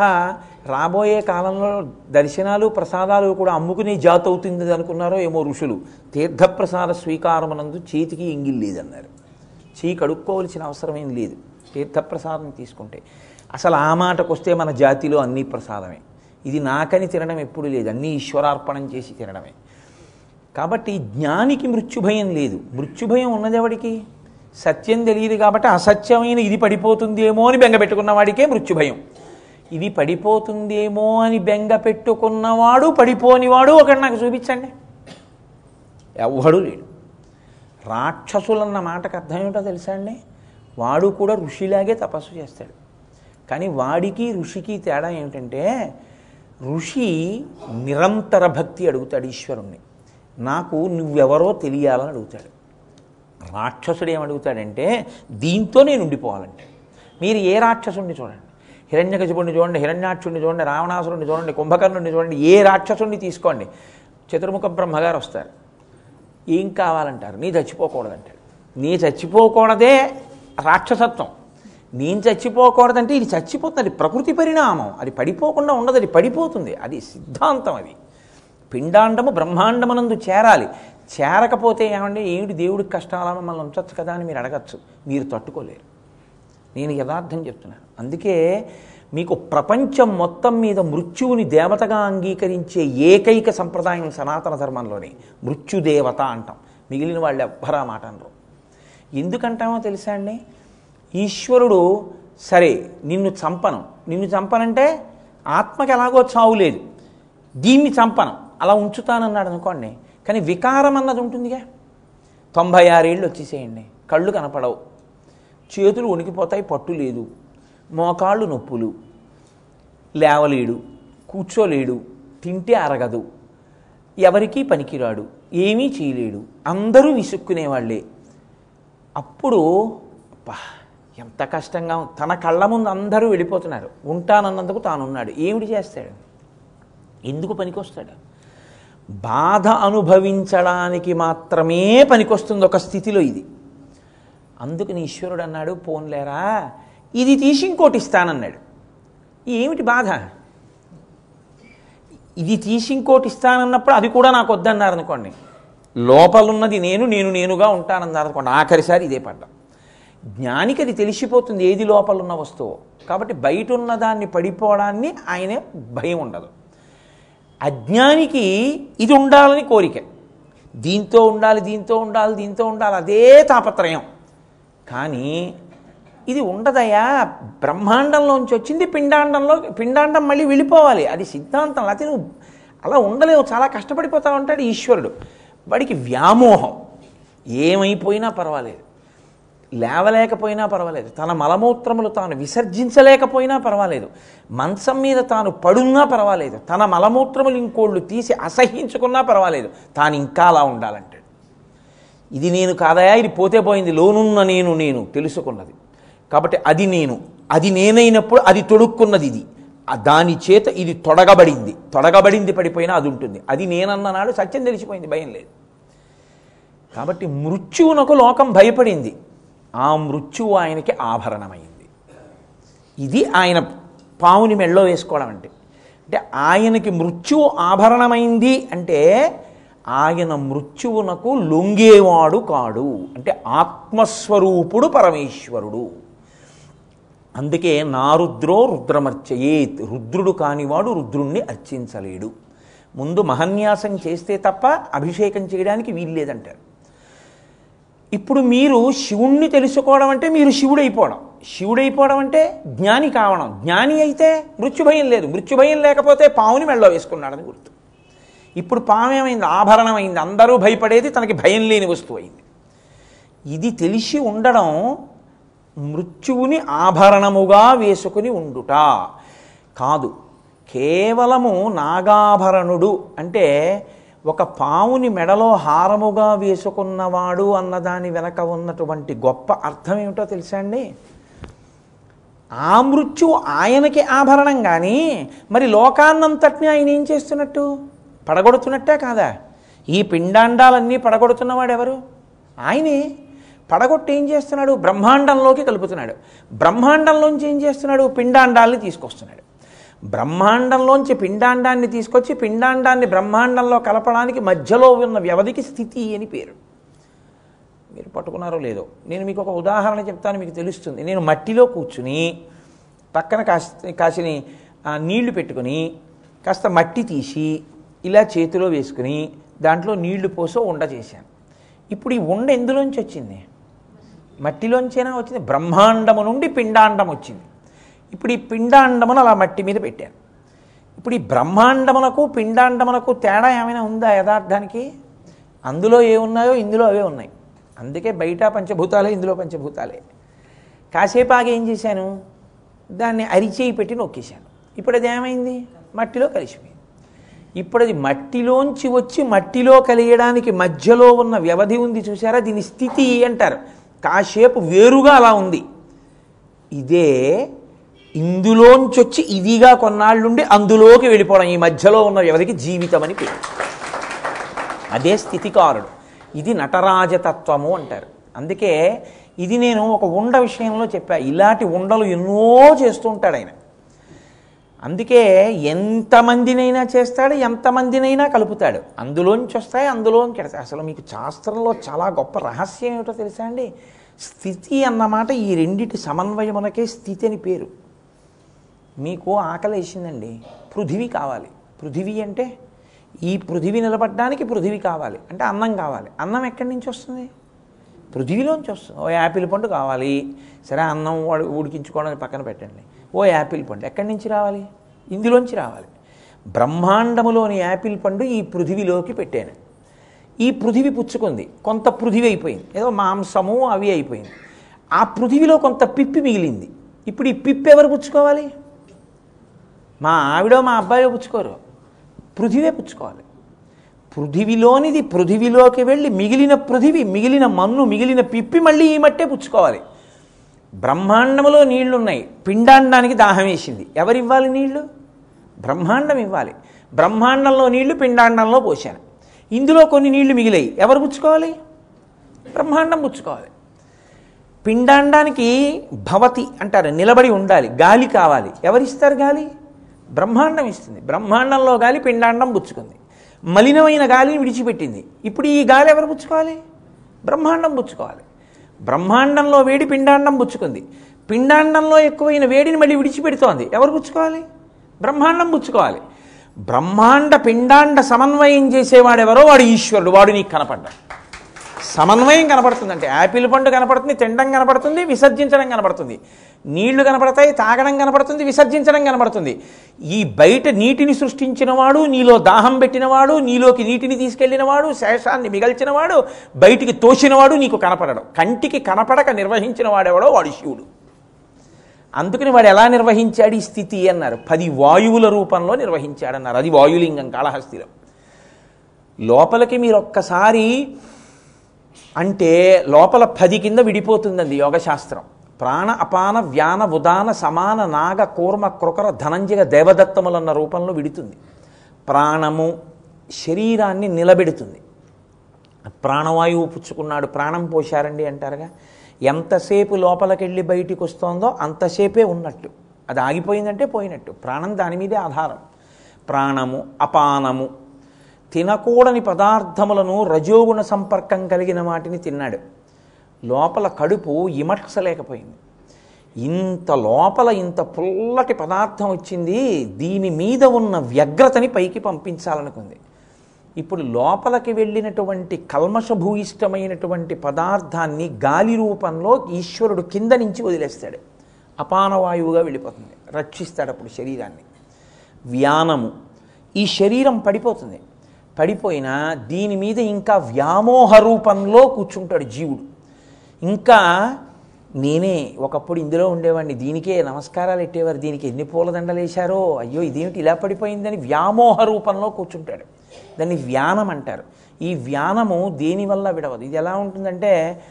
రాబోయే కాలంలో దర్శనాలు ప్రసాదాలు కూడా అమ్ముకునే జాతి అవుతుంది అనుకున్నారో ఏమో ఋషులు. తీర్థప్రసాద స్వీకారమునందు చేతికి ఇంగిల్ లేదన్నారు. చేయి కడుక్కోవలసిన అవసరం ఏం లేదు. తీర్థప్రసాదం తీసుకుంటే. అసలు ఆ మాటకు వస్తే మన జాతిలో అన్నీ ప్రసాదమే. ఇది నాకని తినడం ఎప్పుడు లేదు. అన్నీ ఈశ్వరార్పణం చేసి తినడమే. కాబట్టి జ్ఞానికి మృత్యుభయం లేదు. మృత్యుభయం ఉన్నదెవడికి? సత్యం తెలియదు కాబట్టి అసత్యమైన ఇది పడిపోతుందేమో అని బెంగ పెట్టుకున్న వాడికే మృత్యుభయం ఇది పడిపోతుందేమో అని బెంగ పెట్టుకున్నవాడు పడిపోనివాడు ఒకటి నాకు చూపించండి. ఎవ్వడు లేడు. రాక్షసులన్న మాటకు అర్థం ఏమిటో తెలుసా అండి? వాడు కూడా ఋషిలాగే తపస్సు చేస్తాడు. కానీ వాడికి ఋషికి తేడా ఏమిటంటే ఋషి నిరంతర భక్తి అడుగుతాడు ఈశ్వరుణ్ణి. నాకు నువ్వెవరో తెలియాలని అడుగుతాడు. రాక్షసుడు ఏమడుగుతాడంటే దీంతో నేను ఉండిపోవాలంటే. మీరు ఏ రాక్షసుడిని చూడండి. హిరణ్యకశిపుడిని చూడండి హిరణ్యాక్షుణ్ణి చూడండి రావణాసురుణ్ణి చూడండి కుంభకర్ణుడిని చూడండి ఏ రాక్షసుడిని తీసుకోండి. చతుర్ముఖ బ్రహ్మగారు వస్తారు. ఏం కావాలంటారు? నీ చచ్చిపోకూడదంటాడు. నీ చచ్చిపోకూడదే రాక్షసత్వం. నేను చచ్చిపోకూడదంటే ఇది చచ్చిపోతుంది. అది ప్రకృతి పరిణామం. అది పడిపోకుండా ఉండదు అది పడిపోతుంది. అది సిద్ధాంతం అది. పిండాండము బ్రహ్మాండమునందు చేరాలి. చేరకపోతే ఏమండి? ఏమిటి? దేవుడికి కష్టాలా మమ్మల్ని ఉంచచ్చు కదా అని మీరు అడగచ్చు. మీరు తట్టుకోలేరు. నేను యథార్థం చెప్తున్నాను. అందుకే మీకు ప్రపంచం మొత్తం మీద మృత్యువుని దేవతగా అంగీకరించే ఏకైక సంప్రదాయం సనాతన ధర్మంలోనే మృత్యుదేవత అంటాం. మిగిలిన వాళ్ళు ఎవ్వరా మాట అనరు. ఎందుకంటామో తెలుసా అండి? ఈశ్వరుడు సరే నిన్ను చంపను. నిన్ను చంపనంటే ఆత్మకి ఎలాగో చావు లేదు. దీన్ని చంపను. అలా ఉంచుతానన్నాడు అనుకోండి. కానీ వికారం అన్నది ఉంటుందిగా. తొంభై ఆరేళ్ళు వచ్చేసేయండి. కళ్ళు కనపడవు. చేతులు వణికిపోతాయి పట్టు లేదు. మోకాళ్ళు నొప్పులు. లేవలేడు. కూర్చోలేడు. తింటే అరగదు. ఎవరికీ పనికిరాడు. ఏమీ చేయలేడు. అందరూ విసుక్కునేవాళ్ళే అప్పుడు అబ్బా ఎంత కష్టంగా తన కళ్ళ ముందు అందరూ వెళ్ళిపోతున్నారు. ఉంటానన్నందుకు తానున్నాడు. ఏమిటి చేస్తాడు? ఎందుకు పనికొస్తాడు? బాధ అనుభవించడానికి మాత్రమే పనికొస్తుంది ఒక స్థితిలో ఇది. అందుకని ఈశ్వరుడు అన్నాడు పోన్లేరా? ఇది తీసి ఇంకోటి ఇస్తానన్నాడు. ఏమిటి బాధ? ఇది తీసి ఇంకోటి ఇస్తానన్నప్పుడు అది కూడా నాకు వద్దన్నారు అనుకోండి. లోపలున్నది నేను నేను నేనుగా ఉంటానన్నారు అనుకోండి. ఆఖరిసారి ఇదే పడ్డా జ్ఞానికి అది తెలిసిపోతుంది ఏది లోపలున్న వస్తువు. కాబట్టి బయట ఉన్న దాన్ని పడిపోవడాన్ని ఆయనే భయం ఉండదు. అజ్ఞానికి ఇది ఉండాలని కోరిక. దీంతో ఉండాలి దీంతో ఉండాలి దీంతో ఉండాలి అదే తాపత్రయం. కానీ ఇది ఉండదయా బ్రహ్మాండంలోంచి వచ్చింది పిండాండంలో పిండాండం మళ్ళీ వెళ్ళిపోవాలి. అది సిద్ధాంతం. లేకపోతే నువ్వు అలా ఉండలేవు. చాలా కష్టపడిపోతా ఉంటాడు ఈశ్వరుడు. వాడికి వ్యామోహం. ఏమైపోయినా పర్వాలేదు. లేవలేకపోయినా పర్వాలేదు. తన మలమూత్రములు తాను విసర్జించలేకపోయినా పర్వాలేదు. మంచం మీద తాను పడున్నా పర్వాలేదు. తన మలమూత్రములు ఇంకోళ్ళు తీసి అసహించుకున్నా పర్వాలేదు. తాను ఇంకా అలా ఉండాలంటే ఇది నేను కాదయా ఇది పోతే పోయింది లోనున్న నేను నేను తెలుసుకున్నది. కాబట్టి అది నేను అది నేనైనప్పుడు అది తొడుక్కున్నది ఇది. దాని చేత ఇది తొడగబడింది. తొడగబడింది పడిపోయినా అది ఉంటుంది. అది నేనన్ననాడు సత్యం తెలిసిపోయింది భయం లేదు. కాబట్టి మృత్యువునకు లోకం భయపడింది. ఆ మృత్యువు ఆయనకి ఆభరణమైంది. ఇది ఆయన పావుని మెళ్ళో వేసుకోవడం అంటే. అంటే ఆయనకి మృత్యువు ఆభరణమైంది అంటే ఆయన మృత్యువునకు లొంగేవాడు కాడు. అంటే ఆత్మస్వరూపుడు పరమేశ్వరుడు. అందుకే నారుద్రో రుద్రమర్చయేత్. రుద్రుడు కానివాడు రుద్రుణ్ణి అర్చించలేడు. ముందు మహన్యాసం చేస్తే తప్ప అభిషేకం చేయడానికి వీల్లేదంటారు ఇప్పుడు మీరు శివుణ్ణి తెలుసుకోవడం అంటే మీరు శివుడైపోవడం. శివుడైపోవడం అంటే జ్ఞాని కావడం. జ్ఞాని అయితే మృత్యుభయం లేదు. మృత్యుభయం లేకపోతే పావుని మెళ్ళ వేసుకున్నాడని గుర్తు. ఇప్పుడు పామేమైంది ఆభరణమైంది అందరూ భయపడేది తనకి భయం లేని వస్తువు అయింది. ఇది తెలిసి ఉండడం మృత్యువుని ఆభరణముగా వేసుకుని ఉండుట కాదు. కేవలము నాగాభరణుడు అంటే ఒక పావుని మెడలో హారముగా వేసుకున్నవాడు అన్నదాని వెనక ఉన్నటువంటి గొప్ప అర్థం ఏమిటో తెలుసా అండి? ఆ మృత్యువు ఆయనకి ఆభరణం కానీ మరి లోకాన్నంతటిని ఆయన ఏం చేస్తున్నట్టు? పడగొడుతున్నట్టే కాదా? ఈ పిండాండాలన్నీ పడగొడుతున్నవాడు ఎవరు ఆయనే. పడగొట్టి ఏం చేస్తున్నాడు? బ్రహ్మాండంలోకి కలుపుతున్నాడు. బ్రహ్మాండంలోంచి ఏం చేస్తున్నాడు? పిండాండాల్ని తీసుకొస్తున్నాడు. బ్రహ్మాండంలోంచి పిండాండాన్ని తీసుకొచ్చి పిండాండాన్ని బ్రహ్మాండంలో కలపడానికి మధ్యలో ఉన్న వ్యవధికి స్థితి అని పేరు. మీరు పట్టుకున్నారో లేదో. నేను మీకు ఒక ఉదాహరణ చెప్తాను మీకు తెలుస్తుంది. నేను మట్టిలో కూర్చుని పక్కన కాసి కాసిని నీళ్ళు పెట్టుకుని కాస్త మట్టి తీసి ఇలా చేతిలో వేసుకుని దాంట్లో నీళ్ళు పోసో ఉండ చేశాను. ఇప్పుడు ఈ ఉండ ఎందులోంచి వచ్చింది? మట్టిలోంచైనా వచ్చింది? బ్రహ్మాండము నుండి పిండాండం వచ్చింది. ఇప్పుడు ఈ పిండాండమును అలా మట్టి మీద పెట్టాను. ఇప్పుడు ఈ బ్రహ్మాండమునకు పిండాండమునకు తేడా ఏమైనా ఉందా యథార్థానికి? అందులో ఏ ఉన్నాయో ఇందులో అవే ఉన్నాయి. అందుకే బయట పంచభూతాలే ఇందులో పంచభూతాలే. కాసేపు ఆగి ఏం చేశాను? దాన్ని అరిచేయి పెట్టి నొక్కేశాను. ఇప్పుడు అది ఏమైంది? మట్టిలో కలిసిపోయింది. ఇప్పుడు అది మట్టిలోంచి వచ్చి మట్టిలో కలియడానికి మధ్యలో ఉన్న వ్యవధి ఉంది చూసారా దీని స్థితి అంటారు. కాసేపు వేరుగా అలా ఉంది. ఇదే ఇందులోంచి వచ్చి ఇదిగా కొన్నాళ్ళుండి అందులోకి వెళ్ళిపోవడం ఈ మధ్యలో ఉన్న వ్యవధికి జీవితం అని పేరు. అదే స్థితికారుడు. ఇది నటరాజతత్వము అంటారు. అందుకే ఇది నేను ఒక ఉండ విషయంలో చెప్పా. ఇలాంటి ఉండలు ఎన్నో చేస్తుంటాడు ఆయన. అందుకే ఎంతమందినైనా చేస్తాడు ఎంతమందినైనా కలుపుతాడు. అందులోంచి వస్తాయి అందులోంచి వెడతాయి అసలు మీకు శాస్త్రంలో చాలా గొప్ప రహస్యం ఏమిటో తెలుసా అండి? స్థితి అన్నమాట ఈ రెండిటి సమన్వయమునకే స్థితి అని పేరు. మీకు ఆకలి వేసిందండి. పృథివీ కావాలి. పృథివీ అంటే ఈ పృథివీ నిలబడడానికి పృథివీ కావాలి. అంటే అన్నం కావాలి. అన్నం ఎక్కడి నుంచి వస్తుంది? పృథివీలోంచి వస్తుంది. ఓ యాపిల్ పండు కావాలి. సరే అన్నం ఉడికించుకోవడానికి పక్కన పెట్టండి. ఓ యాపిల్ పండు ఎక్కడి నుంచి రావాలి? ఇందులోంచి రావాలి. బ్రహ్మాండములోని యాపిల్ పండు ఈ పృథివిలోకి పెట్టాను. ఈ పృథివి పుచ్చుకుంది. కొంత పృథివి అయిపోయింది. ఏదో మాంసము అవి అయిపోయింది. ఆ పృథివిలో కొంత పిప్పి మిగిలింది. ఇప్పుడు ఈ పిప్పి ఎవరు పుచ్చుకోవాలి? మా ఆవిడో మా అబ్బాయో పుచ్చుకోరు. పృథివే పుచ్చుకోవాలి. పృథివిలోనిది పృథివిలోకి వెళ్ళి మిగిలిన పృథివి మిగిలిన మన్ను మిగిలిన పిప్పి మళ్ళీ ఈ మట్టే పుచ్చుకోవాలి. బ్రహ్మాండములో నీళ్ళున్నాయి. పిండాండానికి దాహం వేసింది. ఎవరివ్వాలి నీళ్ళు? బ్రహ్మాండం ఇవ్వాలి. బ్రహ్మాండంలో నీళ్ళు పిండాండంలో పోశాను. ఇందులో కొన్ని నీళ్ళు మిగిలాయి. ఎవరు పుచ్చుకోవాలి? బ్రహ్మాండం పుచ్చుకోవాలి. పిండాండానికి భవతి అంటారు. నిలబడి ఉండాలి. గాలి కావాలి. ఎవరిస్తారు గాలి? బ్రహ్మాండం ఇస్తుంది. బ్రహ్మాండంలో గాలి పిండాండం పుచ్చుకుంది. మలినమైన గాలిని విడిచిపెట్టింది. ఇప్పుడు ఈ గాలి ఎవరు పుచ్చుకోవాలి? బ్రహ్మాండం పుచ్చుకోవాలి. బ్రహ్మాండంలో వేడి పిండాండం పుచ్చుకుంది. పిండాండంలో ఎక్కువైన వేడిని మళ్ళీ విడిచిపెడుతోంది. ఎవరు పుచ్చుకోవాలి? బ్రహ్మాండం పుచ్చుకోవాలి. బ్రహ్మాండ పిండాండ సమన్వయం చేసేవాడెవరో వాడు ఈశ్వరుడు వాడు నీకు కనపడ్డాడు. సమన్వయం కనపడుతుంది అంటే యాపిల్ పండు కనపడుతుంది తినడం కనపడుతుంది విసర్జించడం కనపడుతుంది. నీళ్ళు కనపడతాయి తాగడం కనపడుతుంది విసర్జించడం కనపడుతుంది. ఈ బయట నీటిని సృష్టించినవాడు నీలో దాహం పెట్టినవాడు నీలోకి నీటిని తీసుకెళ్ళినవాడు శేషాన్ని మిగల్చినవాడు బయటికి తోసినవాడు నీకు కనపడడం. కంటికి కనపడక నిర్వహించిన వాడెవడో వాడు శివుడు. అందుకని వాడు ఎలా నిర్వహించాడు ఈ స్థితి అన్నారు. పది వాయువుల రూపంలో నిర్వహించాడన్నారు. అది వాయులింగం కాళహస్తిలో. లోపలికి మీరు ఒక్కసారి అంటే లోపల పది కింద విడిపోతుందండి యోగశాస్త్రం. ప్రాణ అపాన వ్యాన ఉదాన సమాన నాగ కూర్మ కృకర ధనంజయ దేవదత్తములన్న రూపంలో విడుతుంది. ప్రాణము శరీరాన్ని నిలబెడుతుంది. ప్రాణవాయువు పుచ్చుకున్నాడు ప్రాణం పోశారండి అంటారుగా. ఎంతసేపు లోపలికెళ్ళి బయటికి వస్తోందో అంతసేపే ఉన్నట్టు. అది ఆగిపోయిందంటే పోయినట్టు. ప్రాణం దాని మీదే ఆధారం. ప్రాణము అపానము తినకూడని పదార్థములను రజోగుణ సంపర్కం కలిగిన వాటిని తిన్నాడు. లోపల కడుపు ఇమట్సలేకపోయింది ఇంత లోపల ఇంత పుల్లటి పదార్థం వచ్చింది దీని మీద ఉన్న వ్యగ్రతని పైకి పంపించాలనుకుంది. ఇప్పుడు లోపలికి వెళ్ళినటువంటి కల్మషభూయిష్టమైనటువంటి పదార్థాన్ని గాలి రూపంలో ఈశ్వరుడు కింద నుంచి వదిలేస్తాడు. అపానవాయువుగా వెళ్ళిపోతుంది. రక్షిస్తాడు అప్పుడు శరీరాన్ని. వ్యానము. ఈ శరీరం పడిపోతుంది. పడిపోయినా దీని మీద ఇంకా వ్యామోహ రూపంలో కూర్చుంటాడు జీవుడు. ఇంకా నేనే ఒకప్పుడు ఇందులో ఉండేవాడిని దీనికే నమస్కారాలు పెట్టేవారు దీనికి ఎన్ని పూలదండలు వేశారో అయ్యో ఇదేమిటి ఇలా పడిపోయిందని వ్యామోహ రూపంలో కూర్చుంటాడు. దాన్ని వ్యానం అంటారు. ఈ వ్యానము దేనివల్ల విడవదు? ఇది ఎలా ఉంటుందంటే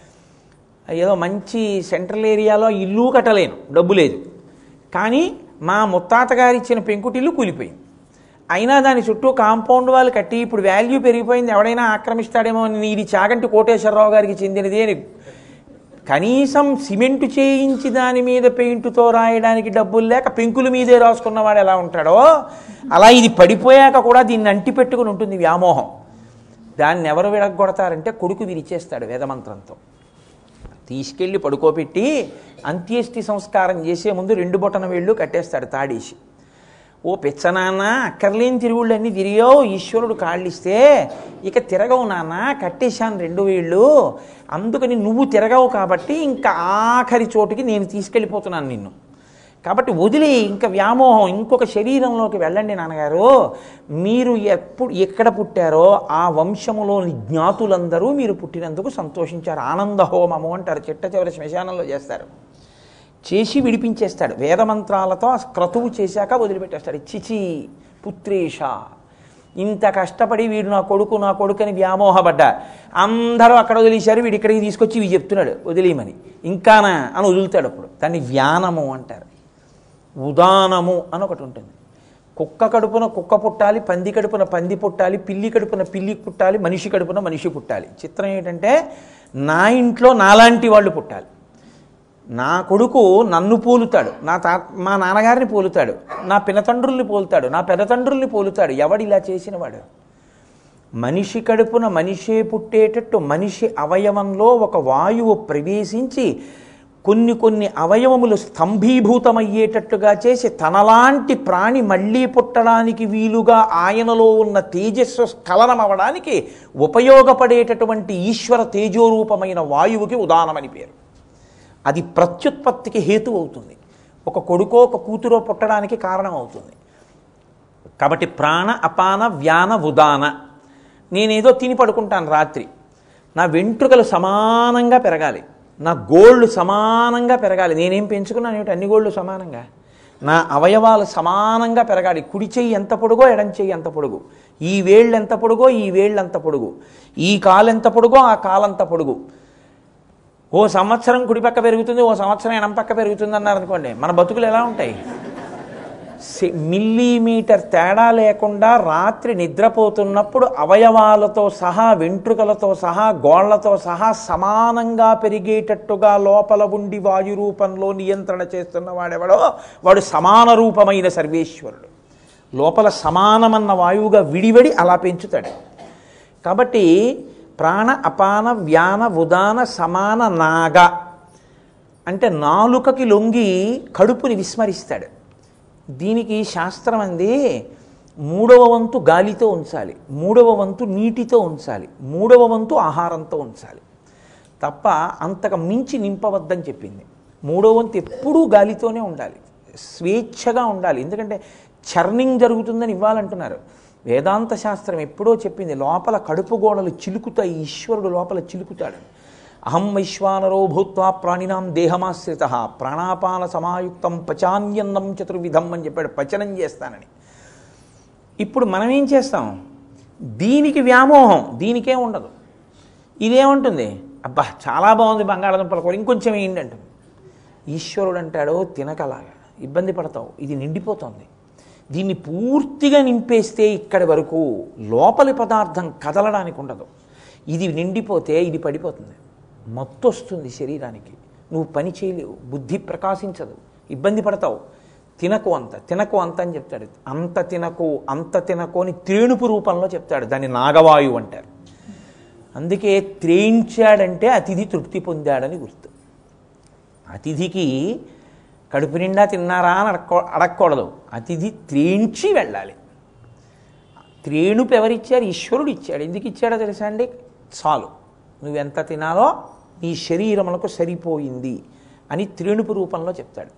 ఏదో మంచి సెంట్రల్ ఏరియాలో ఇల్లు కట్టలేను డబ్బు లేదు. కానీ మా ముత్తాత గారు ఇచ్చిన పెంకుటిల్లు కూలిపోయింది. అయినా దాని చుట్టూ కాంపౌండ్ వాళ్ళు కట్టి ఇప్పుడు వాల్యూ పెరిగిపోయింది. ఎవడైనా ఆక్రమిస్తాడేమో అని ఇది చాగంటి కోటేశ్వరరావు గారికి చెందినది అని కనీసం సిమెంట్ చేయించి దాని మీద పెయింట్తో రాయడానికి డబ్బులు లేక పెంకుల మీదే రాసుకున్నవాడు ఎలా ఉంటాడో అలా ఇది పడిపోయాక కూడా దీన్ని అంటి పెట్టుకుని ఉంటుంది వ్యామోహం. దాన్ని ఎవరు విడగొడతారంటే కొడుకు విరిచేస్తాడు వేదమంత్రంతో. తీసుకెళ్ళి పడుకోబెట్టి అంత్యేష్టి సంస్కారం చేసే ముందు రెండు బొటన వేళ్ళు కట్టేస్తాడు తాడేసి. ఓ పిచ్చనాన్న అక్కర్లేని తిరుగుళ్ళన్నీ తిరిగావు ఈశ్వరుడు కాళ్ళిస్తే ఇక తిరగవు నాన్న కట్టేశాను రెండు వేళ్ళు. అందుకని నువ్వు తిరగవు కాబట్టి ఇంకా ఆఖరి చోటుకి నేను తీసుకెళ్ళిపోతున్నాను నిన్ను. కాబట్టి వదిలి ఇంకా వ్యామోహం ఇంకొక శరీరంలోకి వెళ్ళండి నాన్నగారు. మీరు ఎప్పుడు ఎక్కడ పుట్టారో ఆ వంశములోని జ్ఞాతులందరూ మీరు పుట్టినందుకు సంతోషించారు. ఆనంద హోమము అంటారు చిట్ట చివరి శ్మశానంలో చేస్తారు. చేసి విడిపించేస్తాడు. వేదమంత్రాలతో ఆ క్రతువు చేశాక వదిలిపెట్టేస్తాడు. చిచి పుత్రేష ఇంత కష్టపడి వీడు నా కొడుకు నా కొడుకు అని వ్యామోహపడ్డా. అందరూ అక్కడ వదిలేశారు. వీడు ఇక్కడికి తీసుకొచ్చి ఇవి చెప్తున్నాడు. వదిలేయమని. ఇంకానా అని వదులుతాడు అప్పుడు. దాన్ని వ్యానము అంటారు. ఉదానము అని ఒకటి ఉంటుంది. కుక్క కడుపున కుక్క పుట్టాలి పంది కడుపున పంది పుట్టాలి పిల్లి కడుపున పిల్లి పుట్టాలి మనిషి కడుపున మనిషి పుట్టాలి. చిత్రం ఏంటంటే నా ఇంట్లో నాలాంటి వాళ్ళు పుట్టాలి. నా కొడుకు నన్ను పోలుతాడు. నా తా మా నాన్నగారిని పోలుతాడు. నా పినతండ్రుల్ని పోలుతాడు. నా పెదతండ్రుల్ని పోలుతాడు. ఎవడు ఇలా చేసినవాడు? మనిషి కడుపున మనిషే పుట్టేటట్టు మనిషి అవయవంలో ఒక వాయువు ప్రవేశించి కొన్ని కొన్ని అవయవములు స్తంభీభూతమయ్యేటట్టుగా చేసి తనలాంటి ప్రాణి మళ్ళీ పుట్టడానికి వీలుగా ఆయనలో ఉన్న తేజస్సు స్ఖలనం అవడానికి ఉపయోగపడేటటువంటి ఈశ్వర తేజోరూపమైన వాయువుకి ఉదానమని పేరు. అది ప్రత్యుత్పత్తికి హేతు అవుతుంది. ఒక కొడుకో ఒక కూతురో పుట్టడానికి కారణం అవుతుంది. కాబట్టి ప్రాణ అపాన వ్యాన ఉదాన. నేనేదో తిని పడుకుంటాను రాత్రి. నా వెంట్రుకలు సమానంగా పెరగాలి. నా గోళ్ళు సమానంగా పెరగాలి. నేనేం పెంచుకున్నాను? ఏమిటి? అన్ని గోళ్ళు సమానంగా? నా అవయవాలు సమానంగా పెరగాలి. కుడి చెయ్యి ఎంత పొడుగో ఎడం చెయ్యి ఎంత పొడుగు? ఈ వేళ్ళు ఎంత పొడుగో ఈ వేళ్ళు ఎంత పొడుగు? ఈ కాలు ఎంత పొడుగో ఆ కాలంత పొడుగు? ఓ సంవత్సరం కుడి పక్క పెరుగుతుంది ఓ సంవత్సరం ఎడం పక్క పెరుగుతుంది అన్నారు అనుకోండి. మన బతుకులు ఎలా ఉంటాయి? మిల్లీమీటర్ తేడా లేకుండా రాత్రి నిద్రపోతున్నప్పుడు అవయవాలతో సహా వెంట్రుకలతో సహా గోళ్ళతో సహా సమానంగా పెరిగేటట్టుగా లోపల ఉండి వాయు రూపంలో నియంత్రణ చేస్తున్న వాడెవడో? వాడు సమాన రూపమైన సర్వేశ్వరుడు. లోపల సమానమన్న వాయువుగా విడివడి అలా పెంచుతాడు. కాబట్టి ప్రాణ అపాన వ్యాన ఉదాన సమాన నాగ. అంటే నాలుకకి లొంగి కడుపుని విస్మరిస్తాడు. దీనికి శాస్త్రం అంది మూడవ వంతు గాలితో ఉంచాలి మూడవ వంతు నీటితో ఉంచాలి మూడవ వంతు ఆహారంతో ఉంచాలి. తప్ప అంతకు మించి నింపవద్దని చెప్పింది. మూడవ వంతు ఎప్పుడూ గాలితోనే ఉండాలి స్వేచ్ఛగా ఉండాలి. ఎందుకంటే చర్నింగ్ జరుగుతుందని ఇవ్వాలంటున్నారు. వేదాంత శాస్త్రం ఎప్పుడో చెప్పింది లోపల కడుపు గోడలు చిలుకుతాయి ఈశ్వరుడు లోపల చిలుకుతాడు. అహం వైశ్వానరో భూత్వా ప్రాణినాం దేహమాశ్రిత ప్రాణాపాన సమాయుక్తం పచాన్యన్నం చతుర్విధం అని చెప్పాడు పచనం చేస్తానని. ఇప్పుడు మనం ఏం చేస్తాం? దీనికి వ్యామోహం దీనికే ఉండదు. ఇదేముంటుంది? అబ్బా చాలా బాగుంది బంగాళాదుంపల కూర ఇంకొంచెం వేయండి ఈశ్వరుడు అంటాడు తినకలాగా ఇబ్బంది పడతావు ఇది నిండిపోతుంది దీన్ని పూర్తిగా నింపేస్తే ఇక్కడి వరకు లోపలి పదార్థం కదలడానికి ఉండదు. ఇది నిండిపోతే ఇది పడిపోతుంది. మత్తు వస్తుంది శరీరానికి. నువ్వు పని చేయలేవు బుద్ధి ప్రకాశించదు ఇబ్బంది పడతావు. తినకు అంత తినకు అంత అని చెప్తాడు. అంత తినకు అంత తినకు అని త్రేణుపు రూపంలో చెప్తాడు. దాన్ని నాగవాయువు అంటారు. అందుకే త్రేయించాడంటే అతిథి తృప్తి పొందాడని గుర్తు. అతిథికి కడుపు నిండా తిన్నారా అని అడక్కో అడగకూడదు అతిథి త్రేయించి వెళ్ళాలి. త్రేణుపు ఎవరిచ్చారు ఈశ్వరుడు ఇచ్చాడు ఎందుకు ఇచ్చాడో తెలుసా అండి? చాలు. నువ్వెంత తినాలో నీ శరీరములకు సరిపోయింది అని త్రేణుపు రూపంలో చెప్తాడు.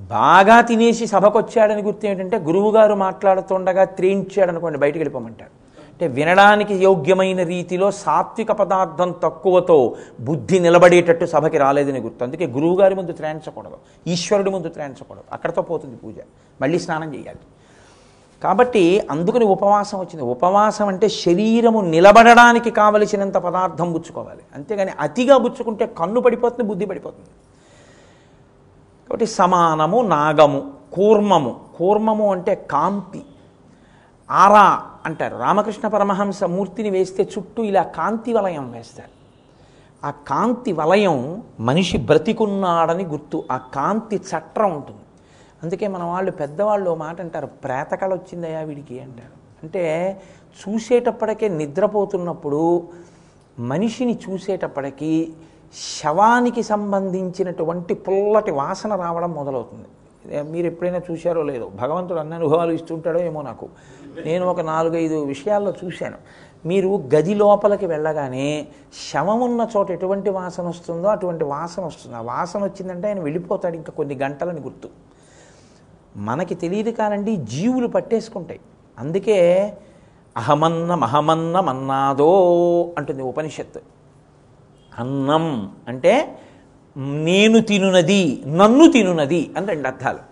బాగా తినేసి సభకొచ్చాడని గుర్తు ఏంటంటే గురువుగారు మాట్లాడుతుండగా త్రేణించాడనుకోండి బయటికి వెళ్ళిపోమంటాడు అంటే వినడానికి యోగ్యమైన రీతిలో సాత్విక పదార్థం తక్కువతో బుద్ధి నిలబడేటట్టు సభకి రాలేదని గుర్తు. అందుకే గురువుగారి ముందు త్రేయించకూడదు. ఈశ్వరుడి ముందు త్రేయించకూడదు. అక్కడతో పోతుంది పూజ. మళ్ళీ స్నానం చేయాలి. కాబట్టి అందుకని ఉపవాసం వచ్చింది. ఉపవాసం అంటే శరీరము నిలబడడానికి కావలసినంత పదార్థం పుచ్చుకోవాలి అంతేగాని అతిగా పుచ్చుకుంటే కన్ను పడిపోతుంది బుద్ధి పడిపోతుంది. కాబట్టి సమానము నాగము కూర్మము. కూర్మము అంటే కాంతి. ఆరా అంటారు. రామకృష్ణ పరమహంస మూర్తిని వేస్తే చుట్టూ ఇలా కాంతి వలయం వేస్తారు. ఆ కాంతి వలయం మనిషి బ్రతికున్నాడని గుర్తు ఆ కాంతి చట్రం ఉంటుంది. అందుకే మన వాళ్ళు పెద్దవాళ్ళు మాట అంటారు ప్రేతకళ వచ్చిందయా వీడికి అంటారు. అంటే చూసేటప్పటికే నిద్రపోతున్నప్పుడు మనిషిని చూసేటప్పటికీ శవానికి సంబంధించినటువంటి పుల్లటి వాసన రావడం మొదలవుతుంది. మీరు ఎప్పుడైనా చూశారో లేదో భగవంతుడు అన్ని అనుభవాలు ఇస్తుంటాడో ఏమో నాకు. నేను ఒక నాలుగైదు విషయాల్లో చూశాను. మీరు గది లోపలికి వెళ్ళగానే శవం ఉన్న చోట ఎటువంటి వాసన వస్తుందో అటువంటి వాసన వస్తుంది. ఆ వాసన వచ్చిందంటే ఆయన వెళ్ళిపోతాడు ఇంకా కొన్ని గంటలని గుర్తు. మనకి తెలియదు కానండి జీవులు పట్టేసుకుంటాయి. అందుకే అహమన్న మహమన్న మన్నాదో అంటుంది ఉపనిషత్తు. అన్నం అంటే నేను తినునది నన్ను తినునది అని రెండు అర్థాలు.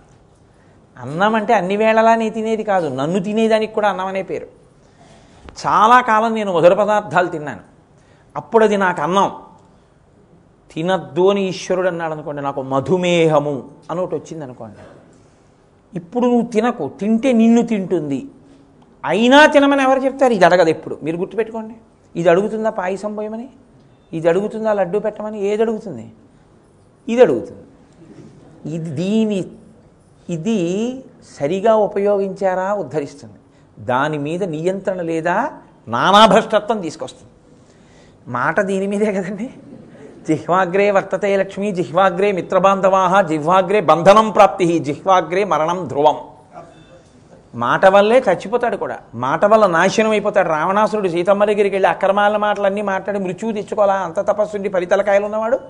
అన్నం అంటే అన్ని వేళలా నేను తినేది కాదు నన్ను తినేదానికి కూడా అన్నం అనే పేరు. చాలా కాలం నేను మధుర పదార్థాలు తిన్నాను. అప్పుడు అది నాకు అన్నం. తినద్దు అని ఈశ్వరుడు అన్నాడు అనుకోండి నాకు మధుమేహము అని ఒకటి వచ్చింది అనుకోండి. ఇప్పుడు నువ్వు తినకు తింటే నిన్ను తింటుంది. అయినా తినమని ఎవరు చెప్తారు? ఇది అడగదు ఎప్పుడు. మీరు గుర్తుపెట్టుకోండి. ఇది అడుగుతుందా పాయసం పోయమని? ఇది అడుగుతుందా లడ్డు పెట్టమని? ఏది అడుగుతుంది? ఇది అడుగుతుంది. ఇది దీని ఇది సరిగా ఉపయోగించారా? ఉద్ధరిస్తుంది. దాని మీద నియంత్రణ లేదా నానాభ్రష్టత్వం తీసుకొస్తుంది. మాట దీని మీదే కదండి. జిహ్వాగ్రే వర్తతే లక్ష్మి జిహ్వాగ్రే మిత్రబాంధవాహ జిహ్వాగ్రే బంధనం ప్రాప్తి జిహ్వాగ్రే మరణం ధ్రువం. మాట వల్లే చచ్చిపోతాడు కూడా. మాట వల్ల నాశనం అయిపోతాడు. రావణాసురుడు సీతమ్మ దగ్గరికి వెళ్ళి అక్రమాల మాటలన్నీ మాట్లాడి మృత్యువు తెచ్చుకోవాలా? అంత తపస్సుండి పరితలకాయలు ఉన్నవాడు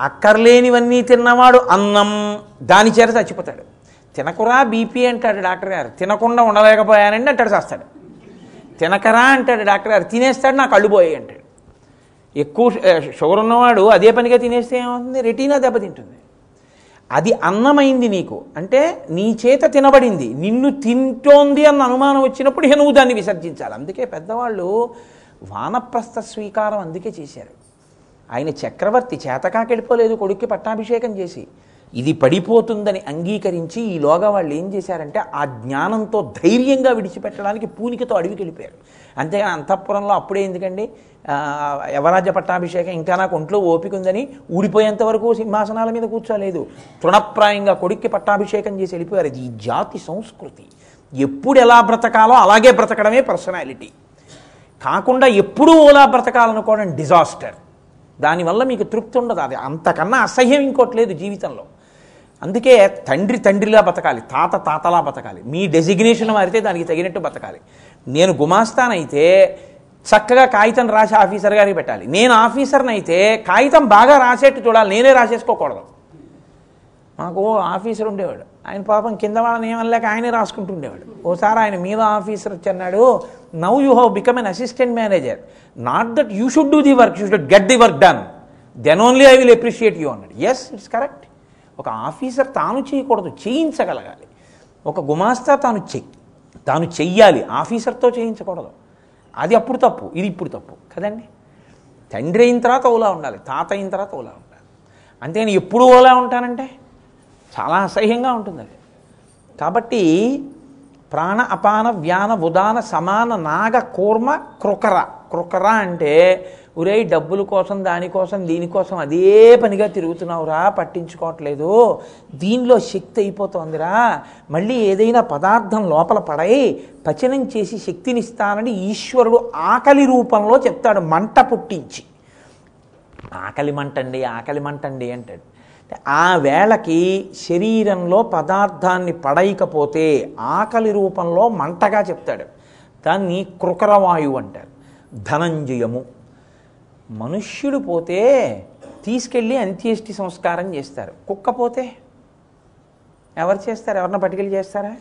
అక్కర్లేనివన్నీ తిన్నవాడు అన్నం. దాని చేత చచ్చిపోతాడు. తినకురా బీపీ అంటాడు డాక్టర్ గారు. తినకుండా ఉండలేకపోయానండి అంటాడు చేస్తాడు తినకరా అంటాడు డాక్టర్ గారు. తినేస్తాడు నాకు కళ్ళు పోయాయి అంటాడు. ఎక్కువ షుగర్ ఉన్నవాడు అదే పనిగా తినేస్తే ఏమవుతుంది? రెటీనా దెబ్బతింటుంది. అది అన్నమైంది నీకు. అంటే నీ చేత తినబడింది. నిన్ను తింటోంది అన్న అనుమానం వచ్చినప్పుడు ఇక నువ్వు దాన్ని విసర్జించాలి. అందుకే పెద్దవాళ్ళు వానప్రస్థ స్వీకారం అందుకే చేశారు. ఆయన చక్రవర్తి చేతకాకెళ్ళిపోలేదు కొడుక్కి పట్టాభిషేకం చేసి. ఇది పడిపోతుందని అంగీకరించి ఈలోగా వాళ్ళు ఏం చేశారంటే ఆ జ్ఞానంతో ధైర్యంగా విడిచిపెట్టడానికి పూనికతో అడవికి వెళ్ళిపోయారు అంతేగాని అంతఃపురంలో అప్పుడే ఎందుకండి? యవరాజ్య పట్టాభిషేకం ఇంకా నాకు ఒంట్లో ఓపిక ఉందని ఊడిపోయేంత వరకు సింహాసనాల మీద కూర్చోలేదు. తృణప్రాయంగా కొడుక్కి పట్టాభిషేకం చేసి వెళ్ళిపోయారు. ఇది జాతి సంస్కృతి. ఎప్పుడు ఎలా బ్రతకాలో అలాగే బ్రతకడమే పర్సనాలిటీ. కాకుండా ఎప్పుడూ ఓలా బ్రతకాలనుకోవడం డిజాస్టర్. దానివల్ల మీకు తృప్తి ఉండదు. అది అంతకన్నా అసహ్యం ఇంకోటి లేదు జీవితంలో. అందుకే తండ్రి తండ్రిలా బతకాలి తాత తాతలా బతకాలి మీ డెసిగ్నేషన్ మారితే దానికి తగినట్టు బతకాలి. నేను గుమాస్తానైతే చక్కగా కాగితం రాసి ఆఫీసర్ గారికి పెట్టాలి. నేను ఆఫీసర్ని అయితే కాగితం బాగా రాసేట్టు చూడాలి. నేనే రాసేసుకోకూడదు. మాకు ఓ ఆఫీసర్ ఉండేవాడు. ఆయన పాపం కింద వాళ్ళని ఏమనలేక ఆయనే రాసుకుంటుండేవాడు. ఓసారి ఆయన మీద ఆఫీసర్ వచ్చి అన్నాడు now you have become an assistant manager not that you should do the work you should get the work done then only I will appreciate you అన్నాడు. ఎస్ ఇట్స్ కరెక్ట్ ఒక ఆఫీసర్ తాను చేయకూడదు చేయించగలగాలి. ఒక గుమాస్తా తాను చెయ్యి తాను చెయ్యాలి ఆఫీసర్తో చేయించకూడదు. అది అప్పుడు తప్పు ఇది ఇప్పుడు తప్పు. కదండి? తండ్రి అయిన తర్వాత ఓలా ఉండాలి తాత అయిన తర్వాత ఓలా ఉండాలి. అంతేగాని ఎప్పుడు ఓలా ఉంటానంటే చాలా అసహ్యంగా ఉంటుంది అది కాబట్టి ప్రాణ అపాన వ్యాన ఉదాన సమాన నాగ కూర్మ క్రొకర క్రొకర అంటే ఒరే డబ్బుల కోసం దానికోసం దీనికోసం అదే పనిగా తిరుగుతున్నావురా పట్టించుకోవట్లేదు. దీనిలో శక్తి అయిపోతోందిరా. మళ్ళీ ఏదైనా పదార్థం లోపల పడై పచనం చేసి శక్తినిస్తానని ఈశ్వరుడు ఆకలి రూపంలో చెప్తాడు మంట పుట్టించి. ఆకలి మంటండి ఆకలి మంటండి అంటాడు. ఆ వేళకి శరీరంలో పదార్థాన్ని పడైకపోతే ఆకలి రూపంలో మంటగా చెప్తాడు. దాన్ని కృకరవాయువు అంటారు. ధనంజయము. మనుష్యుడు పోతే తీసుకెళ్ళి అంత్యేష్టి సంస్కారం చేస్తారు. కుక్క పోతే? ఎవరు చేస్తారు? ఎవరన్నా పట్టుకెళ్ళి చేస్తారా?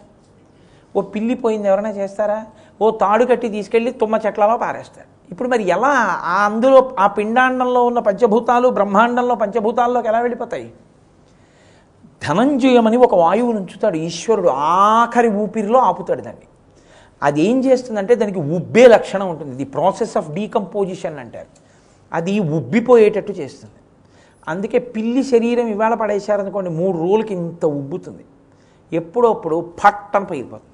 ఓ పిల్లి పోయింది ఎవరైనా చేస్తారా? ఓ తాడు కట్టి తీసుకెళ్ళి తుమ్మ చెట్లలో పారేస్తారు. ఇప్పుడు మరి ఎలా ఆ అందులో ఆ పిండాండంలో ఉన్న పంచభూతాలు బ్రహ్మాండంలో పంచభూతాల్లోకి ఎలా వెళ్ళిపోతాయి? ధనంజయమని ఒక వాయువును ఉంచుతాడు ఈశ్వరుడు ఆఖరి ఊపిరిలో ఆపుతాడు దాన్ని. అది ఏం చేస్తుందంటే దానికి ఉబ్బే లక్షణం ఉంటుంది. ది ప్రాసెస్ ఆఫ్ డీకంపోజిషన్ అంటారు. అది ఉబ్బిపోయేటట్టు చేస్తుంది. అందుకే పిల్లి శరీరం ఇవాళ పడేశారనుకోండి మూడు రోజులకి ఇంత ఉబ్బుతుంది. ఎప్పుడప్పుడు పట్టం పగిలిపోతుంది.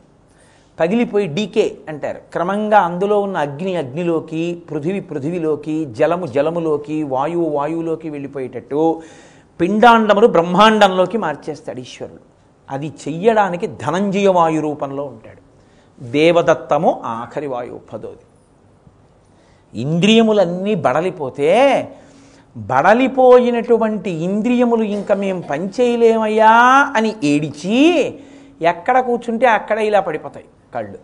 పగిలిపోయి డీకే అంటారు. క్రమంగా అందులో ఉన్న అగ్ని అగ్నిలోకి పృథివి పృథివిలోకి జలము జలములోకి వాయువు వాయువులోకి వెళ్ళిపోయేటట్టు పిండాండమును బ్రహ్మాండంలోకి మార్చేస్తాడు ఈశ్వరుడు. అది చెయ్యడానికి ధనంజయ వాయు రూపంలో ఉంటాడు. దేవదత్తము ఆఖరి వాయువు పదోది ఇంద్రియములన్నీ బడలిపోతే బడలిపోయినటువంటి ఇంద్రియములు ఇంకా మేము పనిచేయలేమయ్యా అని ఏడిచి ఎక్కడ కూర్చుంటే అక్కడ ఇలా పడిపోతాయి. కళ్ళు.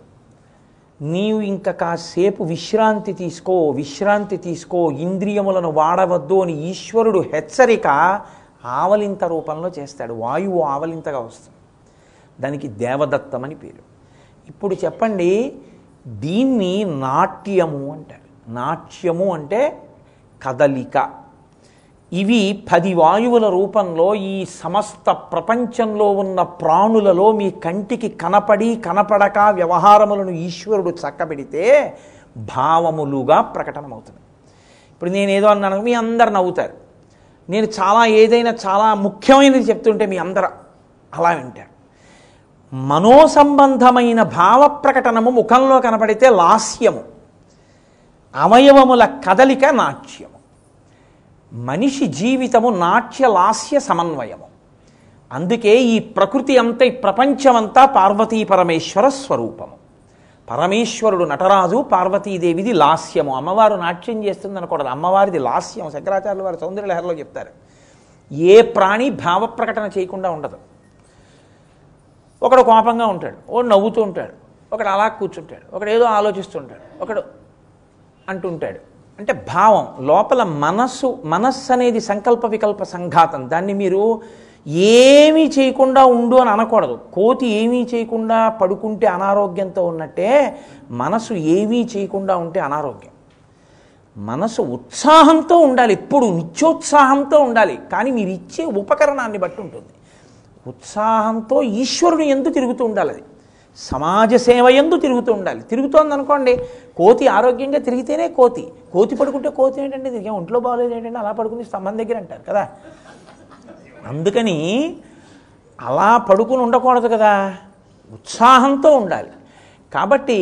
నీవు ఇంకా కాసేపు విశ్రాంతి తీసుకో విశ్రాంతి తీసుకో ఇంద్రియములను వాడవద్దు అని ఈశ్వరుడు హెచ్చరిక ఆవలింత రూపంలో చేస్తాడు. వాయువు ఆవలింతగా వస్తుంది. దానికి దేవదత్తం అని పేరు. ఇప్పుడు చెప్పండి దీన్ని నాట్యము అంటారు. నాట్యము అంటే కదలిక. ఇవి పది వాయువుల రూపంలో ఈ సమస్త ప్రపంచంలో ఉన్న ప్రాణులలో మీ కంటికి కనపడి కనపడక వ్యవహారములను ఈశ్వరుడు చక్కబెడితే భావములుగా ప్రకటనమవుతుంది. ఇప్పుడు నేను ఏదో అన్నాను మీ అందరు నవ్వుతారు. నేను చాలా ఏదైనా చాలా ముఖ్యమైనది చెప్తుంటే మీ అందరు అలా వింటారు. మనోసంబంధమైన భావ ప్రకటనము ముఖంలో కనపడితే లాస్యము అవయవముల కదలిక నాట్యం. మనిషి జీవితము నాట్య లాస్య సమన్వయము. అందుకే ఈ ప్రకృతి అంతా ఈ ప్రపంచమంతా పార్వతీ పరమేశ్వర స్వరూపము. పరమేశ్వరుడు నటరాజు పార్వతీదేవిది లాస్యము. అమ్మవారు నాట్యం చేస్తుంది అనకూడదు అమ్మవారిది లాస్యం శంకరాచార్యుల వారు సౌందర్యలహరిలో చెప్తారు. ఏ ప్రాణి భావ ప్రకటన చేయకుండా ఉండదు. ఒకడు కోపంగా ఉంటాడు ఒకడు నవ్వుతూ ఉంటాడు ఒకడు అలా కూర్చుంటాడు ఒకడు ఏదో ఆలోచిస్తుంటాడు ఒకడు అంటుంటాడు. అంటే భావం లోపల మనస్సు మనస్సు అనేది సంకల్ప వికల్ప సంఘాతం. దాన్ని మీరు ఏమీ చేయకుండా ఉండు అని అనకూడదు. కోతి ఏమీ చేయకుండా పడుకుంటే అనారోగ్యంతో ఉన్నట్టే మనసు ఏమీ చేయకుండా ఉంటే అనారోగ్యం. మనసు ఉత్సాహంతో ఉండాలి. ఎప్పుడు నిత్యోత్సాహంతో ఉండాలి. కానీ మీరు ఇచ్చే ఉపకరణాన్ని బట్టి ఉంటుంది. ఉత్సాహంతో ఈశ్వరుని ఎందు తిరుగుతూ ఉండాలి అది. సమాజ సేవ ఎందు తిరుగుతూ ఉండాలి. తిరుగుతోంది అనుకోండి కోతి ఆరోగ్యంగా తిరిగితేనే కోతి. కోతి పడుకుంటే కోతి ఏంటంటే దీనికి ఒంట్లో బాగోలేదు ఏంటంటే అలా పడుకుని స్తంభం దగ్గర అంటారు కదా. అందుకని అలా పడుకుని ఉండకూడదు కదా. ఉత్సాహంతో ఉండాలి. కాబట్టి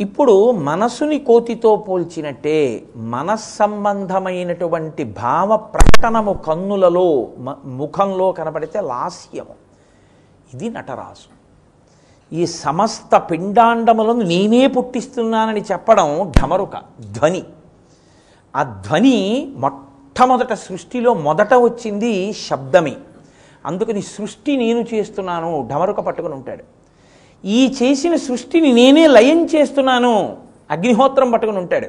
ఇప్పుడు మనసుని కోతితో పోల్చినట్టే మనస్సంబంధమైనటువంటి భావ ప్రకటనము కన్నులలో ముఖంలో కనబడితే లాస్యము. ఇది నటరాసు ఈ సమస్త పిండాండములను నేనే పుట్టిస్తున్నానని చెప్పడం ఢమరుక ధ్వని. ఆ ధ్వని మొట్టమొదట సృష్టిలో మొదట వచ్చింది శబ్దమే. అందుకని సృష్టి నేను చేస్తున్నాను ఢమరుక పట్టుకుని ఉంటాడు. ఈ చేసిన సృష్టిని నేనే లయం చేస్తున్నాను అగ్నిహోత్రం పట్టుకుని ఉంటాడు.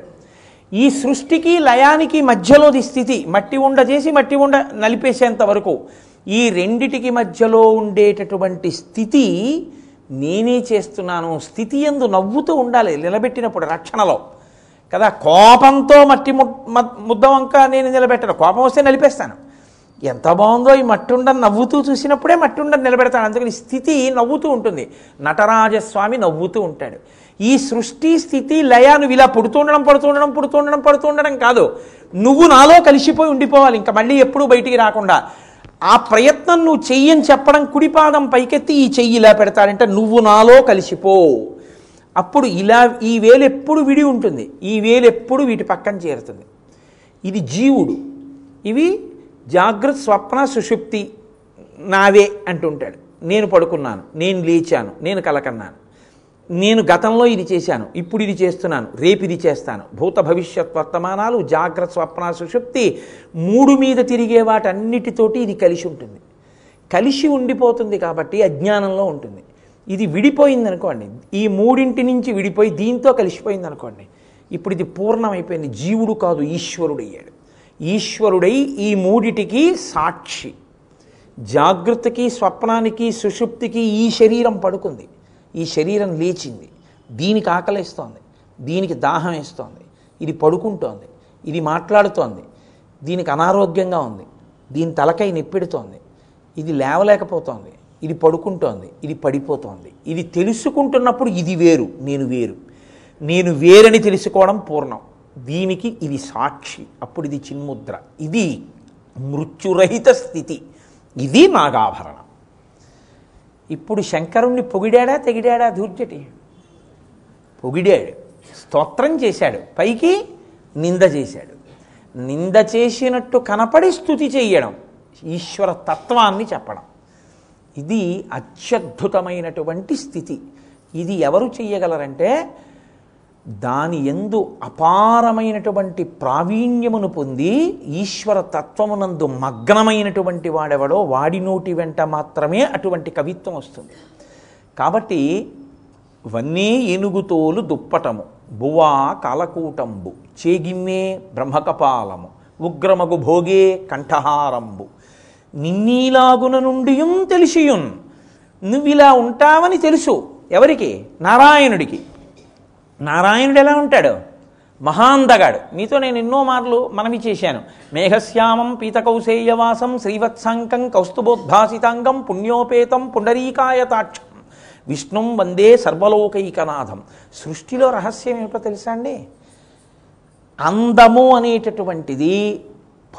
ఈ సృష్టికి లయానికి మధ్యలోది స్థితి మట్టి ఉండ చేసి మట్టి ఉండ నలిపేసేంత వరకు ఈ రెండిటికి మధ్యలో ఉండేటటువంటి స్థితి నేనే చేస్తున్నాను స్థితి ఎందు నవ్వుతూ ఉండాలి నిలబెట్టినప్పుడు రక్షణలో. కదా కోపంతో మట్టి ముద్ద వంక నేను నిలబెట్టను. కోపం వస్తే నలిపేస్తాను. ఎంత బాగుందో ఈ మట్టుండని నవ్వుతూ చూసినప్పుడే మట్టుండని నిలబెడతాను. అందుకని స్థితి నవ్వుతూ ఉంటుంది. నటరాజస్వామి నవ్వుతూ ఉంటాడు. ఈ సృష్టి స్థితి లయ నువ్వు ఇలా పుడుతుండడం పడుతుండడం పుడుతుండడం పడుతుండడం కాదు. నువ్వు నాలో కలిసిపోయి ఉండిపోవాలి. ఇంకా మళ్ళీ ఎప్పుడూ బయటికి రాకుండా ఆ ప్రయత్నం నువ్వు చెయ్యని చెప్పడం కుడిపాదం పైకెత్తి ఈ చెయ్యి ఇలా పెడతాడంటే నువ్వు నాలో కలిసిపో. అప్పుడు ఇలా ఈ వేలు ఎప్పుడు విడి ఉంటుంది? ఈ వేలు ఎప్పుడు వీటి పక్కన చేరుతుంది? ఇది జీవుడు. ఇవి జాగ్రత్త స్వప్న సుషుప్తి నావే అంటుంటాడు. నేను పడుకున్నాను నేను లేచాను నేను కలకన్నాను. నేను గతంలో ఇది చేశాను ఇప్పుడు ఇది చేస్తున్నాను రేపు ఇది చేస్తాను. భూత భవిష్యత్ వర్తమానాలు జాగ్రత్త స్వప్న సుషుప్తి మూడు మీద తిరిగే వాటన్నిటితోటి ఇది కలిసి ఉంటుంది. కలిసి ఉండిపోతుంది కాబట్టి అజ్ఞానంలో ఉంటుంది. ఇది విడిపోయింది అనుకోండి ఈ మూడింటి నుంచి విడిపోయి దీంతో కలిసిపోయింది అనుకోండి ఇప్పుడు ఇది పూర్ణమైపోయింది. జీవుడు కాదు ఈశ్వరుడయ్యాడు ఈశ్వరుడై ఈ మూడిటికి సాక్షి. జాగ్రత్తకి స్వప్నానికి సుషుప్తికి ఈ శరీరం పడుకుంది. ఈ శరీరం లేచింది. దీనికి ఆకలిస్తోంది. దీనికి దాహం వేస్తోంది. ఇది పడుకుంటోంది. ఇది మాట్లాడుతోంది. దీనికి అనారోగ్యంగా ఉంది. దీని తలకై నెప్పెడుతోంది. ఇది లేవలేకపోతోంది. ఇది పడుకుంటోంది. ఇది పడిపోతోంది. ఇది తెలుసుకుంటున్నప్పుడు ఇది వేరు. నేను వేరు. నేను వేరని తెలుసుకోవడం పూర్ణం. దీనికి ఇది సాక్షి. అప్పుడు ఇది చిన్ముద్ర. ఇది మృత్యురహిత స్థితి. ఇది నాగాభరణం. ఇప్పుడు శంకరుణ్ణి పొగిడాడా తెగిడాడా ధూర్జటి? పొగిడాడు. స్తోత్రం చేశాడు. పైకి నింద చేశాడు. నింద చేసినట్టు కనపడి స్థుతి చేయడం ఈశ్వర తత్వాన్ని చెప్పడం. ఇది అత్యద్భుతమైనటువంటి స్థితి. ఇది ఎవరు చెయ్యగలరంటే దాని ఎందు అపారమైనటువంటి ప్రావీణ్యమును పొంది ఈశ్వర తత్వమునందు మగ్నమైనటువంటి వాడెవడో వాడి నోటి వెంట మాత్రమే అటువంటి కవిత్వం వస్తుంది. కాబట్టి వన్నీ ఏనుగుతోలు దుప్పటము బువా కాలకూటంబు చేగిమ్మే బ్రహ్మకపాలము ఉగ్రమగు భోగే కంఠహారంబు. నిన్నీలాగున నుండియుం తెలిసియున్ నువ్విలా ఉంటావని తెలుసు ఎవరికి? నారాయణుడికి. నారాయణుడు ఎలా ఉంటాడు? మహాందగాడు మీతో నేను ఎన్నో మార్లు మనవి చేశాను. మేఘశ్యామం పీతకౌశేయవాసం శ్రీవత్సాంకం కౌస్తుభోద్భాసితాంగం పుణ్యోపేతం పుండరీకాయతాక్షం. విష్ణుం వందే సర్వలోకైకనాథం. సృష్టిలో రహస్యం ఏమిటో తెలుసా అండి? అందము అనేటటువంటిది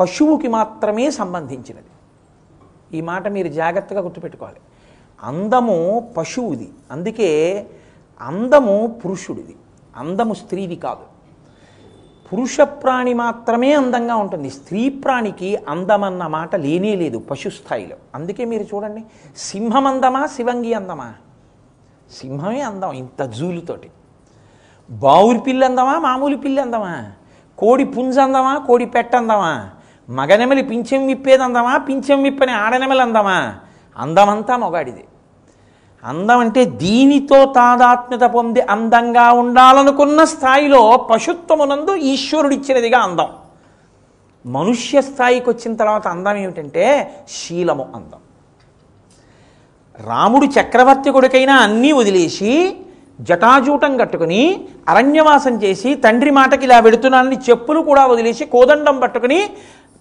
పశువుకి మాత్రమే సంబంధించినది. ఈ మాట మీరు జాగ్రత్తగా గుర్తుపెట్టుకోవాలి. అందము పశువుది. అందుకే అందము పురుషుడిది. అందము స్త్రీది కాదు. పురుష ప్రాణి మాత్రమే అందంగా ఉంటుంది. స్త్రీ ప్రాణికి అందమన్న మాట లేనే లేదు పశు స్థాయిలో. అందుకే మీరు చూడండి సింహం అందమా శివంగి అందమా? సింహమే అందం ఇంత జూలుతోటి. బావురి పిల్లి అందమా మామూలు పిల్లి అందమా? కోడి పుంజ అందమా కోడి పెట్ట అందమా? మగనెమలి పింఛం విప్పేది అందమా పింఛం విప్పని ఆడనెమలి అందమా? అందమంతా మొగాడిది. అందం అంటే దీనితో తాదాత్మ్యత పొంది అందంగా ఉండాలనుకున్న స్థాయిలో పశుత్వమునందు ఈశ్వరుడిచ్చినదిగా అందం. మనుష్య స్థాయికి వచ్చిన తర్వాత అందం ఏమిటంటే శీలము అందం. రాముడు చక్రవర్తి కొడుకైనా అన్నీ వదిలేసి జటాజూటం కట్టుకుని అరణ్యవాసం చేసి తండ్రి మాటకి ఇలా వెడుతున్నానని చెప్పులు కూడా వదిలేసి కోదండం పట్టుకుని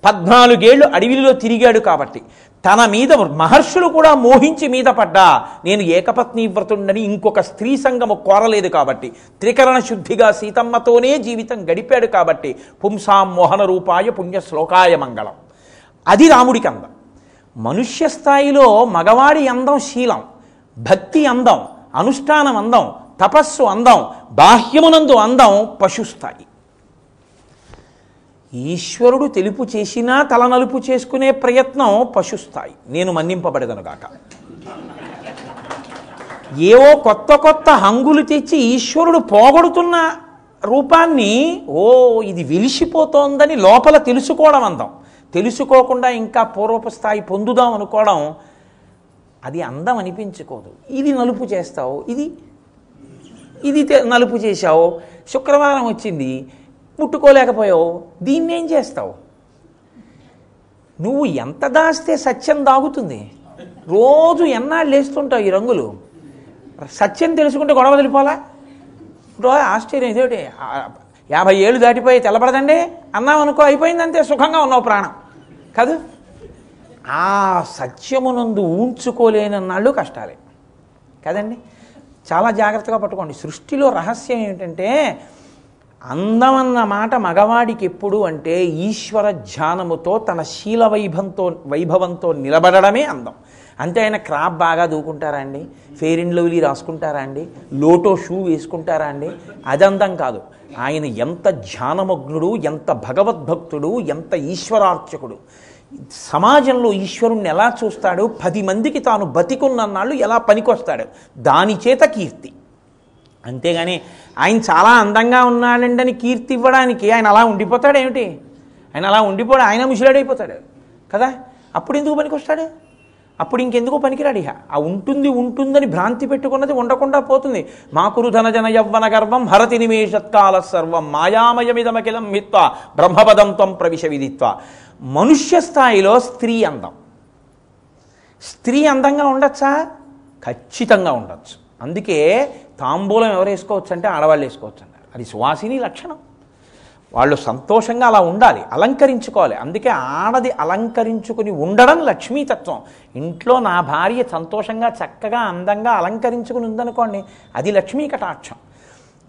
పద్నాలుగేళ్ళు అడవిలో తిరిగాడు కాబట్టి తన మీద మహర్షులు కూడా మోహించి మీద పడ్డా. నేను ఏకపత్ని వ్రతుండని ఇంకొక స్త్రీ సంగము కోరలేదు కాబట్టి త్రికరణ శుద్ధిగా సీతమ్మతోనే జీవితం గడిపాడు కాబట్టి పుంసాం మోహన రూపాయ పుణ్య శ్లోకాయ మంగళం. అది రాముడికి అందం మనుష్య స్థాయిలో మగవాడి అందం శీలం భక్తి అందం అనుష్ఠానం అందం తపస్సు అందం బాహ్యమునందు అందం పశుస్థాయి. ఈశ్వరుడు తెలుపు చేసినా తల నలుపు చేసుకునే ప్రయత్నం పశుస్థాయి. నేను మన్నింపబడదనుగాక ఏవో కొత్త కొత్త హంగులు తెచ్చి ఈశ్వరుడు పోగొడుతున్న రూపాన్ని ఓ ఇది వెలిసిపోతోందని లోపల తెలుసుకోవడం అందం. తెలుసుకోకుండా ఇంకా పూర్వపు స్థాయి పొందుదాం అనుకోవడం అది అందం అనిపించుకోదు. ఇది నలుపు చేస్తావు ఇది ఇది తె- నలుపు చేశావు. శుక్రవారం వచ్చింది ముట్టుకోలేకపోయావు. దీన్ని ఏం చేస్తావు? నువ్వు ఎంత దాస్తే సత్యం దాగుతుంది. రోజు ఎన్నాళ్ళు వేస్తుంటావు ఈ రంగులు? సత్యం తెలుసుకుంటే గొడవ తెలిపోలా ఇప్పుడు ఆశ్చర్యం ఇదేమిటి? యాభై ఏళ్ళు దాటిపోయి తెల్లబడదండి? అన్నావు అనుకో అయిపోయింది సుఖంగా ఉన్నావు ప్రాణం. కాదు? ఆ సత్యమునందు ఊంచుకోలేనన్నాళ్ళు కష్టాలే. కదండి? చాలా జాగ్రత్తగా పట్టుకోండి. సృష్టిలో రహస్యం ఏమిటంటే అందమన్న మాట మగవాడికి ఎప్పుడు అంటే ఈశ్వర ధ్యానముతో తన శీల వైభవంతో వైభవంతో నిలబడడమే అందం. అంతే ఆయన క్రాప్ బాగా దూకుంటారా అండి? ఫెయిర్ అండ్ లవ్లీ రాసుకుంటారా అండి? లోటో షూ వేసుకుంటారా అండి? అది అందం కాదు. ఆయన ఎంత ధ్యానమగ్నుడు ఎంత భగవద్భక్తుడు ఎంత ఈశ్వరార్చకుడు. సమాజంలో ఈశ్వరుణ్ణి ఎలా చూస్తాడు? పది మందికి తాను బతికున్నన్నాళ్ళు ఎలా పనికొస్తాడు? దాని చేత కీర్తి. అంతేగాని ఆయన చాలా అందంగా ఉన్నాడండి కీర్తి ఇవ్వడానికి ఆయన అలా ఉండిపోతాడు ఏమిటి? ఆయన అలా ఉండిపోడు ఆయన ముసిలాడైపోతాడు కదా? అప్పుడు ఎందుకు పనికొస్తాడు? అప్పుడు ఇంకెందుకు పనికిరాడు ఇహ? ఆ ఉంటుంది ఉంటుందని భ్రాంతి పెట్టుకున్నది ఉండకుండా పోతుంది. మాకురు ధనజన యవ్వన గర్వం హరతి నిమేషత్కాల సర్వం మాయామయమిదమకిలం మిత్వ బ్రహ్మపదం త్వం ప్రవిశ విధిత్వ మనుష్య స్థాయిలో స్త్రీ అందం. స్త్రీ అందంగా ఉండొచ్చా? ఖచ్చితంగా ఉండొచ్చు. అందుకే తాంబూలం ఎవరు వేసుకోవచ్చు అంటే ఆడవాళ్ళు వేసుకోవచ్చు అన్నారు. అది సువాసిని లక్షణం. వాళ్ళు సంతోషంగా అలా ఉండాలి అలంకరించుకోవాలి. అందుకే ఆడది అలంకరించుకుని ఉండడం లక్ష్మీతత్వం. ఇంట్లో నా భార్య సంతోషంగా చక్కగా అందంగా అలంకరించుకుని ఉందనుకోండి అది లక్ష్మీ కటాక్షం.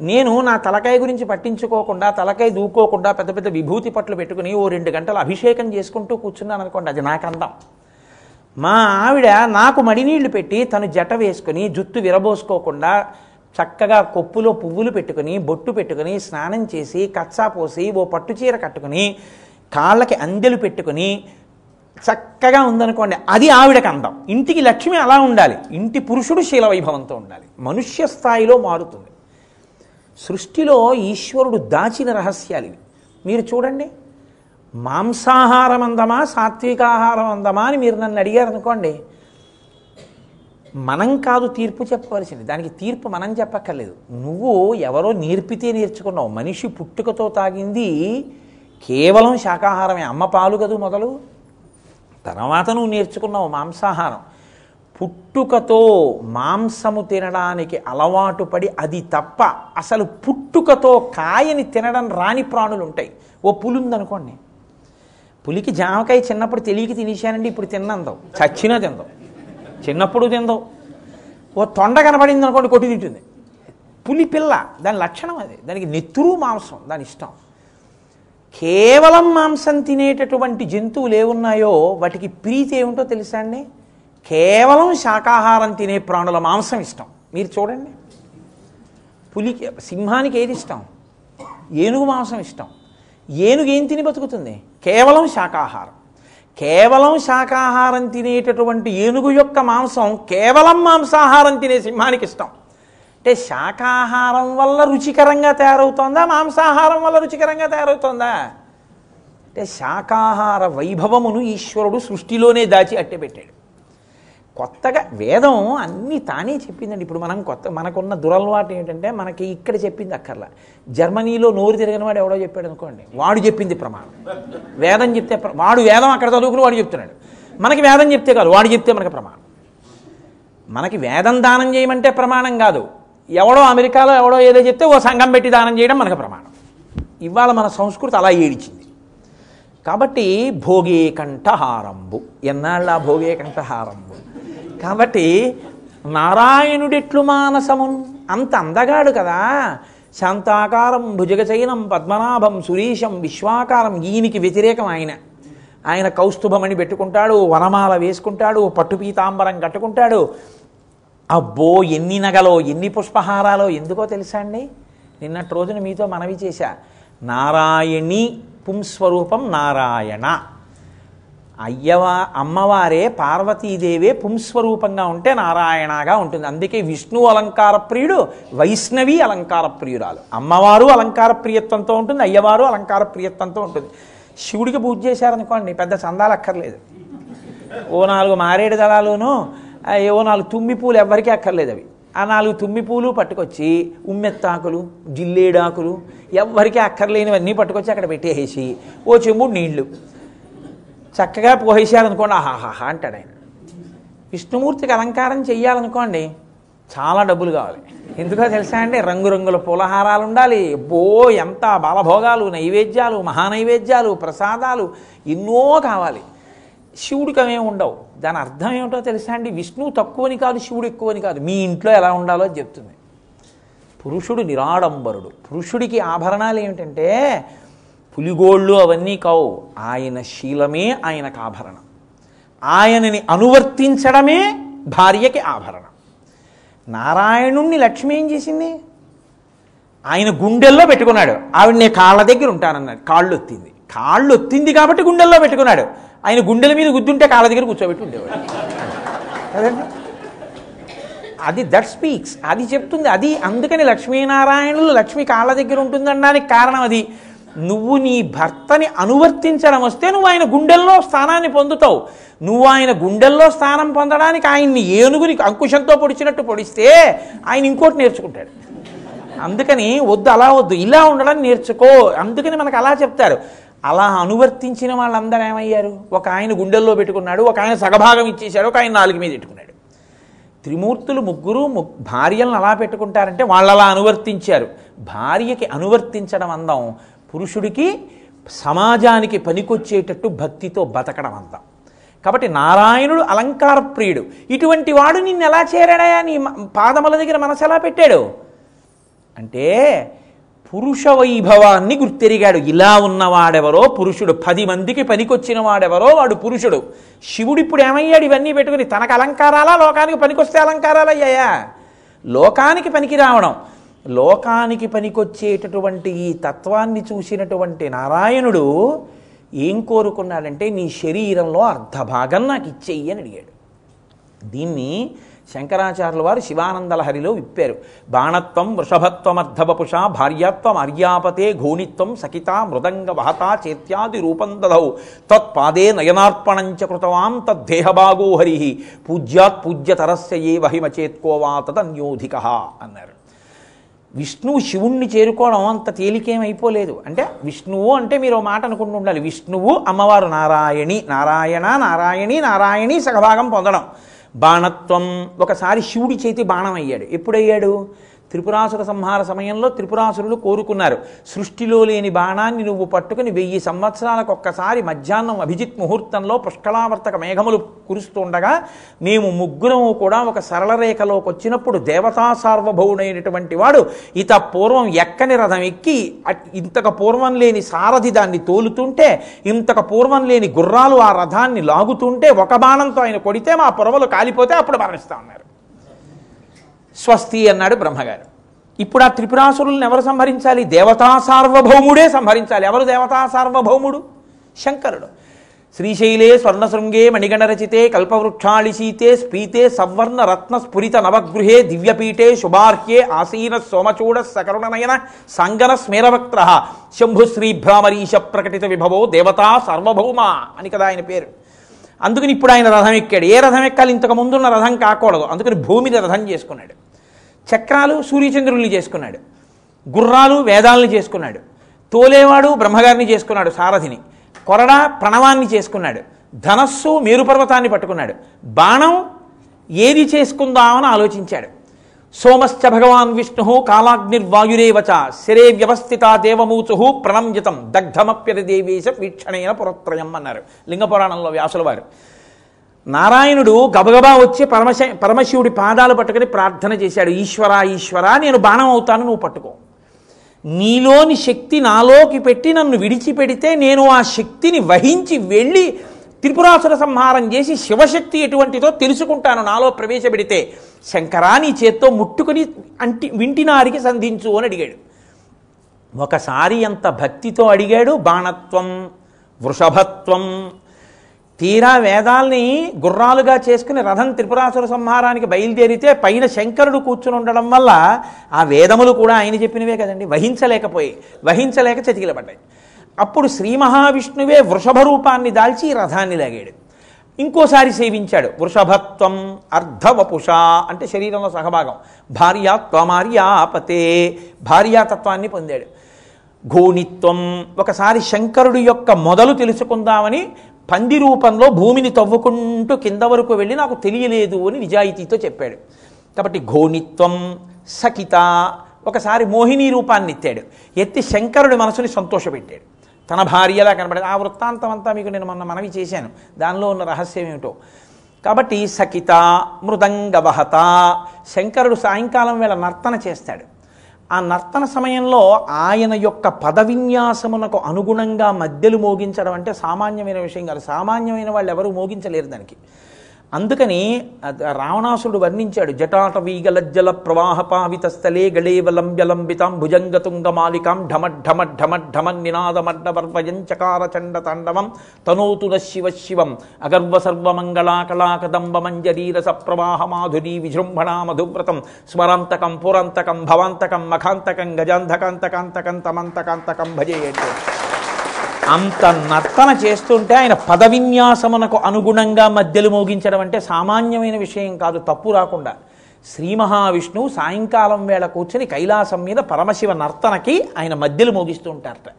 నేను నా తలకాయ గురించి పట్టించుకోకుండా తలకాయ దూకోకుండా పెద్ద పెద్ద విభూతి పట్లు పెట్టుకుని ఓ రెండు గంటలు అభిషేకం చేసుకుంటూ కూర్చున్నాను అనుకోండి అది నాకు అందం మా ఆవిడ నాకు మడినీళ్ళు పెట్టి తను జట వేసుకుని జుత్తు విరబోసుకోకుండా చక్కగా కొప్పులో పువ్వులు పెట్టుకుని బొట్టు పెట్టుకుని స్నానం చేసి కచ్చా పోసి ఓ పట్టు చీర కట్టుకుని కాళ్ళకి అందెలు పెట్టుకుని చక్కగా ఉందనుకోండి అది ఆవిడకి అందం. ఇంటికి లక్ష్మి అలా ఉండాలి. ఇంటి పురుషుడు శీలవైభవంతో ఉండాలి. మనుష్య స్థాయిలో మారుతుంది. సృష్టిలో ఈశ్వరుడు దాచిన రహస్యాలు ఇవి. మీరు చూడండి. మాంసాహారం అందమా సాత్వికాహారం అందమా అని మీరు నన్ను అడిగారు అనుకోండి మనం కాదు తీర్పు చెప్పవలసింది. దానికి తీర్పు మనం చెప్పక్కర్లేదు. నువ్వు ఎవరో నేర్పితే నేర్చుకున్నావు. మనిషి పుట్టుకతో తాగింది కేవలం శాకాహారమే. అమ్మ పాలు కదూ మొదలు. తర్వాత నువ్వు నేర్చుకున్నావు మాంసాహారం. పుట్టుకతో మాంసము తినడానికి అలవాటు పడి అది తప్ప అసలు పుట్టుకతో కాయని తినడం రాని ప్రాణులు ఉంటాయి ఓ పులి ఉందనుకోండి పులికి జామకాయ చిన్నప్పుడు తెలియక తినేశానండి ఇప్పుడు తిన్నందాం. చచ్చినా తిందాం. చిన్నప్పుడు తిందాం. ఓ తొండ కనపడింది అనుకోండి కొట్టి తింటుంది. పులి పిల్ల దాని లక్షణం అది. దానికి నెత్తురు మాంసం దాని ఇష్టం. కేవలం మాంసం తినేటటువంటి జంతువులు ఏమున్నాయో వాటికి ప్రీతి ఏమిటో తెలుసా అండి? కేవలం శాకాహారం తినే ప్రాణుల మాంసం ఇష్టం. మీరు చూడండి. పులికి సింహానికి ఏది ఇష్టం? ఏనుగు మాంసం ఇష్టం. ఏనుగు ఏం తిని బతుకుతుంది? కేవలం శాకాహారం. కేవలం శాకాహారం తినేటటువంటి ఏనుగు యొక్క మాంసం కేవలం మాంసాహారం తినే సింహానికి ఇష్టం. అంటే శాకాహారం వల్ల రుచికరంగా తయారవుతోందా? మాంసాహారం వల్ల రుచికరంగా తయారవుతోందా? అంటే శాకాహార వైభవమును ఈశ్వరుడు సృష్టిలోనే దాచి అట్టెపెట్టాడు కొత్తగా వేదం అన్నీ తానే చెప్పిందండి. ఇప్పుడు మనం కొత్త మనకున్న దురలవాటు ఏంటంటే మనకి ఇక్కడ చెప్పింది అక్కర్లా. జర్మనీలో నోరు తిరగని వాడు ఎవడో చెప్పాడు అనుకోండి వాడు చెప్పింది ప్రమాణం. వేదం చెప్తే వాడు వేదం అక్కడ చదువుకుని వాడు చెప్తున్నాడు. మనకి వేదం చెప్తే కాదు వాడు చెప్తే మనకి ప్రమాణం. మనకి వేదం దానం చేయమంటే ప్రమాణం కాదు. ఎవడో అమెరికాలో ఎవడో ఏదో చెప్తే ఓ సంఘం పెట్టి దానం చేయడం మనకు ప్రమాణం. ఇవాళ మన సంస్కృతి అలా ఏడిచింది. కాబట్టి భోగే కంఠహారంబు ఎన్నాళ్ళ భోగే కంఠహారంబు కాబట్టి నారాయణుడెట్లు మానసమున్. అంత అందగాడు కదా. శాంతాకారం భుజగచైనం పద్మనాభం సురీశం విశ్వాకారం ఈయనికి వ్యతిరేకం ఆయన. ఆయన కౌస్తుభమణి పెట్టుకుంటాడు వనమాల వేసుకుంటాడు పట్టు పీతాంబరం కట్టుకుంటాడు. అబ్బో ఎన్ని నగలో ఎన్ని పుష్పహారాలో ఎందుకో తెలుసా అండి? నిన్నటి రోజున మీతో మనవి చేశా. నారాయణి పుంస్వరూపం నారాయణ. అయ్యవా అమ్మవారే పార్వతీదేవే పుంస్వరూపంగా ఉంటే నారాయణగా ఉంటుంది. అందుకే విష్ణు అలంకార ప్రియుడు వైష్ణవి అలంకార ప్రియురాలు. అమ్మవారు అలంకార ప్రియత్వంతో ఉంటుంది అయ్యవారు అలంకార ప్రియత్వంతో ఉంటుంది. శివుడికి పూజ చేశారనుకోండి పెద్ద చందాలు అక్కర్లేదు. ఓ నాలుగు మారేడు దళాలును ఓ నాలుగు తుమ్మి పూలు ఎవ్వరికీ అక్కర్లేదు అవి. ఆ నాలుగు తుమ్మి పూలు పట్టుకొచ్చి ఉమ్మెత్తాకులు జిల్లేడాకులు ఎవ్వరికీ అక్కర్లేనివన్నీ పట్టుకొచ్చి అక్కడ పెట్టేసి ఓ చెంబుడు నీళ్ళు. చక్కగా పోసేయాలనుకోండి ఆహాహా అంటాడు ఆయన. విష్ణుమూర్తికి అలంకారం చెయ్యాలనుకోండి చాలా డబ్బులు కావాలి. ఎందుకో తెలుసా అండి రంగురంగుల పూలహారాలు ఉండాలి. బో ఎంత బాలభోగాలు నైవేద్యాలు మహానైవేద్యాలు ప్రసాదాలు ఎన్నో కావాలి. శివుడికి అవేమి ఉండవు. దాని అర్థం ఏమిటో తెలుసా అండి విష్ణువు తక్కువని కాదు శివుడు ఎక్కువని కాదు. మీ ఇంట్లో ఎలా ఉండాలో చెప్తుంది. పురుషుడు నిరాడంబరుడు. పురుషుడికి ఆభరణాలు ఏమిటంటే పులిగోళ్ళు అవన్నీ కావు. ఆయన శీలమే ఆయనకు ఆభరణం. ఆయనని అనువర్తించడమే భార్యకి ఆభరణం. నారాయణుణ్ణి లక్ష్మి ఏం చేసింది? ఆయన గుండెల్లో పెట్టుకున్నాడు. ఆవిడ నేను కాళ్ళ దగ్గర ఉంటానన్నాడు. కాళ్ళు ఒత్తింది కాళ్ళు ఒత్తింది కాబట్టి గుండెల్లో పెట్టుకున్నాడు. ఆయన గుండెల మీద గుద్దుంటే కాళ్ళ దగ్గర కూర్చోబెట్టి ఉండేవాడు. కదండి? అది దట్ స్పీక్స్. అది చెప్తుంది. అది అందుకని లక్ష్మీనారాయణులు లక్ష్మి కాళ్ళ దగ్గర ఉంటుందనడానికి కారణం అది. నువ్వు నీ భర్తని అనువర్తించడం వస్తే నువ్వు ఆయన గుండెల్లో స్థానాన్ని పొందుతావు. నువ్వు ఆయన గుండెల్లో స్థానం పొందడానికి ఆయన్ని ఏనుగుని అంకుశంతో పొడిచినట్టు పొడిస్తే ఆయన ఇంకోటి నేర్చుకుంటాడు. అందుకని వద్దు అలా వద్దు ఇలా ఉండడం నేర్చుకో. అందుకని మనకు అలా చెప్తారు. అలా అనువర్తించిన వాళ్ళందరూ ఏమయ్యారు? ఒక ఆయన గుండెల్లో పెట్టుకున్నాడు ఒక ఆయన సగభాగం ఇచ్చేశాడు ఒక ఆయన నాలుగు మీద పెట్టుకున్నాడు. త్రిమూర్తులు ముగ్గురు భార్యలను అలా పెట్టుకుంటారంటే వాళ్ళు అలా అనువర్తించారు. భార్యకి అనువర్తించడం అందం పురుషుడికి సమాజానికి పనికొచ్చేటట్టు భక్తితో బతకడం అంతా. కాబట్టి నారాయణుడు అలంకార ప్రియుడు. ఇటువంటి వాడు నిన్ను ఎలా చేరాడయా నీ మ- పాదముల దగ్గర మనసు ఎలా పెట్టాడు? అంటే పురుష వైభవాన్ని గుర్తెరిగాడు. ఇలా ఉన్నవాడెవరో పురుషుడు. పది మందికి పనికొచ్చిన వాడెవరో వాడు పురుషుడు. శివుడు ఇప్పుడు ఏమయ్యాడు? ఇవన్నీ పెట్టుకుని తనకు అలంకారాలా? లోకానికి పనికొస్తే అలంకారాలయ్యాయా? లోకానికి పనికి రావడం. లోకానికి పనికొచ్చేటటువంటి ఈ తత్వాన్ని చూసినటువంటి నారాయణుడు ఏం కోరుకున్నాడంటే నీ శరీరంలో అర్ధభాగం నాకు ఇచ్చేయి అని అడిగాడు. దీన్ని శంకరాచార్యుల వారు శివానందలహరిలో విప్పారు. బాణత్వం వృషభత్వం అర్ధవపుష భార్యాత్వం అర్యాపతే ఘోణిత్వం సకిత మృదంగ వహత చేత్యాది రూపం దధౌ తత్పాదే నయనార్పణంచ కృతవాం తద్దేహభాగో హరి. పూజ్యాత్ పూజ్యతరస్య ఏ వహిమచేత్కోవా తదన్యోధిక అన్నారు. విష్ణువు శివుణ్ణి చేరుకోవడం అంత తేలికేమైపోలేదు. అంటే విష్ణువు అంటే మీరు ఓ మాట అనుకుంటూ ఉండాలి. విష్ణువు అమ్మవారు నారాయణి నారాయణ నారాయణి నారాయణి సగభాగం పొందడం. బాణత్వం. ఒకసారి శివుడి చేతి బాణం అయ్యాడు. ఎప్పుడయ్యాడు? త్రిపురాసుర సంహార సమయంలో త్రిపురాసురులు కోరుకున్నారు. సృష్టిలో లేని బాణాన్ని నువ్వు పట్టుకుని వెయ్యి సంవత్సరాలకు ఒక్కసారి మధ్యాహ్నం అభిజిత్ ముహూర్తంలో పుష్కళావర్తక మేఘములు కురుస్తుండగా మేము ముగ్గురము కూడా ఒక సరళ రేఖలోకి వచ్చినప్పుడు దేవతా సార్వభౌముడైనటువంటి వాడు ఇత పూర్వం ఎక్కని రథం ఎక్కి ఇంతకు పూర్వం లేని సారథి దాన్ని తోలుతుంటే ఇంతకు పూర్వం లేని గుర్రాలు ఆ రథాన్ని లాగుతుంటే ఒక బాణంతో ఆయన కొడితే మా పొరవలు కాలిపోతే అప్పుడు మరణిస్తా ఉన్నారు స్వస్తి అన్నాడు బ్రహ్మగారు. ఇప్పుడు ఆ త్రిపురాసురులను ఎవరు సంహరించాలి? దేవతా సార్వభౌముడే సంహరించాలి. ఎవరు దేవతా సార్వభౌముడు? శంకరుడు. శ్రీశైలే స్వర్ణశృంగే మణిగణరచితే కల్పవృక్షాళిశీతే స్పీతే సవర్ణ రత్న స్ఫురిత నవగృహే దివ్యపీఠే శుభార్హ్యే ఆసీన సోమచూడ సకరుణనయన సంగన స్మేరవక్త్ర. శంభుశ్రీ భ్రామరీశ ప్రకటిత విభవో దేవతా సార్వభౌమ అని కదా ఆయన పేరు. అందుకని ఇప్పుడు ఆయన రథం ఎక్కాడు. ఏ రథం ఎక్కాలి? ఇంతకు ముందున్న రథం కాకూడదు. అందుకని భూమిని రథం చేసుకున్నాడు. చక్రాలు సూర్యచంద్రుల్ని చేసుకున్నాడు. గుర్రాలు వేదాలని చేసుకున్నాడు. తోలేవాడు బ్రహ్మగారిని చేసుకున్నాడు సారథిని. కొరడ ప్రణవాన్ని చేసుకున్నాడు. ధనస్సు మేరుపర్వతాన్ని పట్టుకున్నాడు. బాణం ఏది చేసుకుందామని ఆలోచించాడు. సోమశ్చ భగవాన్ విష్ణు కాలాగ్నిర్వాయురేవచ శరే వ్యవస్థిత దేవమూచు ప్రణంజితం దగ్ధమప్యత దేవేశ వీక్షణైన పురత్రయం అన్నారు. లింగపురాణంలో వ్యాసుల వారు నారాయణుడు గబగబా వచ్చి పరమశ పరమశివుడి పాదాలు పట్టుకుని ప్రార్థన చేశాడు. ఈశ్వర ఈశ్వర నేను బాణం అవుతాను నువ్వు పట్టుకో. నీలోని శక్తి నాలోకి పెట్టి నన్ను విడిచిపెడితే నేను ఆ శక్తిని వహించి వెళ్ళి త్రిపురాసుర సంహారం చేసి శివశక్తి ఎటువంటిదో తెలుసుకుంటాను. నాలో ప్రవేశపెడితే శంకరా నీ చేత్తో ముట్టుకుని అంటి వింటినారికి సంధించు అని అడిగాడు. ఒకసారి అంత భక్తితో అడిగాడు? బాణత్వం వృషభత్వం తీరా వేదాల్ని గుర్రాలుగా చేసుకుని రథం త్రిపురాసుర సంహారానికి బయలుదేరితే పైన శంకరుడు కూర్చుని ఉండడం వల్ల ఆ వేదములు కూడా ఆయన చెప్పినవే కదండి. వహించలేకపోయి వహించలేక చతికిలబడ్డాయి. అప్పుడు శ్రీ మహావిష్ణువే వృషభ రూపాన్ని దాల్చి రథాన్ని లాగాడు. ఇంకోసారి సేవించాడు. వృషభత్వం అర్ధవపుష అంటే శరీరంలో సహభాగం. భార్యాత్వమార్యాపతే భార్యాతత్వాన్ని పొందాడు. ఘోణిత్వం ఒకసారి శంకరుడు యొక్క మొదలు తెలుసుకుందామని పంది రూపంలో భూమిని తవ్వుకుంటూ కింద వరకు వెళ్ళి నాకు తెలియలేదు అని నిజాయితీతో చెప్పాడు. కాబట్టి ఘోణిత్వం సకిత ఒకసారి మోహిని రూపాన్ని ఎత్తాడు. ఎత్తి శంకరుడి మనసుని సంతోషపెట్టాడు. తన భార్యలా కనబడేది. ఆ వృత్తాంతం అంతా మీకు నేను మొన్న మనవి చేశాను. దానిలో ఉన్న రహస్యం ఏమిటో? కాబట్టి సకిత మృదంగవహత శంకరుడు సాయంకాలం వేళ నర్తన చేస్తాడు. ఆ నర్తన సమయంలో ఆయన యొక్క పదవిన్యాసమునకు అనుగుణంగా మధ్యలు మోగించడం అంటే సామాన్యమైన విషయం కాదు. సామాన్యమైన వాళ్ళు ఎవరు మోగించలేరు దానికి. అందుకని అద- రావణాసురుడు వర్ణించాడు జటాటవీగలజ్జల ప్రవాహ పావిత స్థలే గళేవలంబ్యలంబితాం భుజంగతుంగమాలికాం ఢమఢమఢమఢమన్ నినాదమడ్డవర్వయం చకార చండ తాండవం తనోతున శివ శివం అగర్వ సర్వమంగళాకళాకదంబ మంజరీరస ప్రవాహ మాధురీ విజృంభణా మధువ్రతం స్మరాంతకం పురంతకం భవాంతకం మఖాంతకం గజాంధకాంతకాంతకం తమంతకాంతకం భజే అంటే అంత నర్తన చేస్తుంటే ఆయన పదవిన్యాసమునకు అనుగుణంగా మధ్యలు మోగించడం అంటే సామాన్యమైన విషయం కాదు తప్పు రాకుండా. శ్రీ మహావిష్ణువు సాయంకాలం వేళ కూర్చొని కైలాసం మీద పరమశివ నర్తనకి ఆయన మధ్యలు మోగిస్తూ ఉంటారట.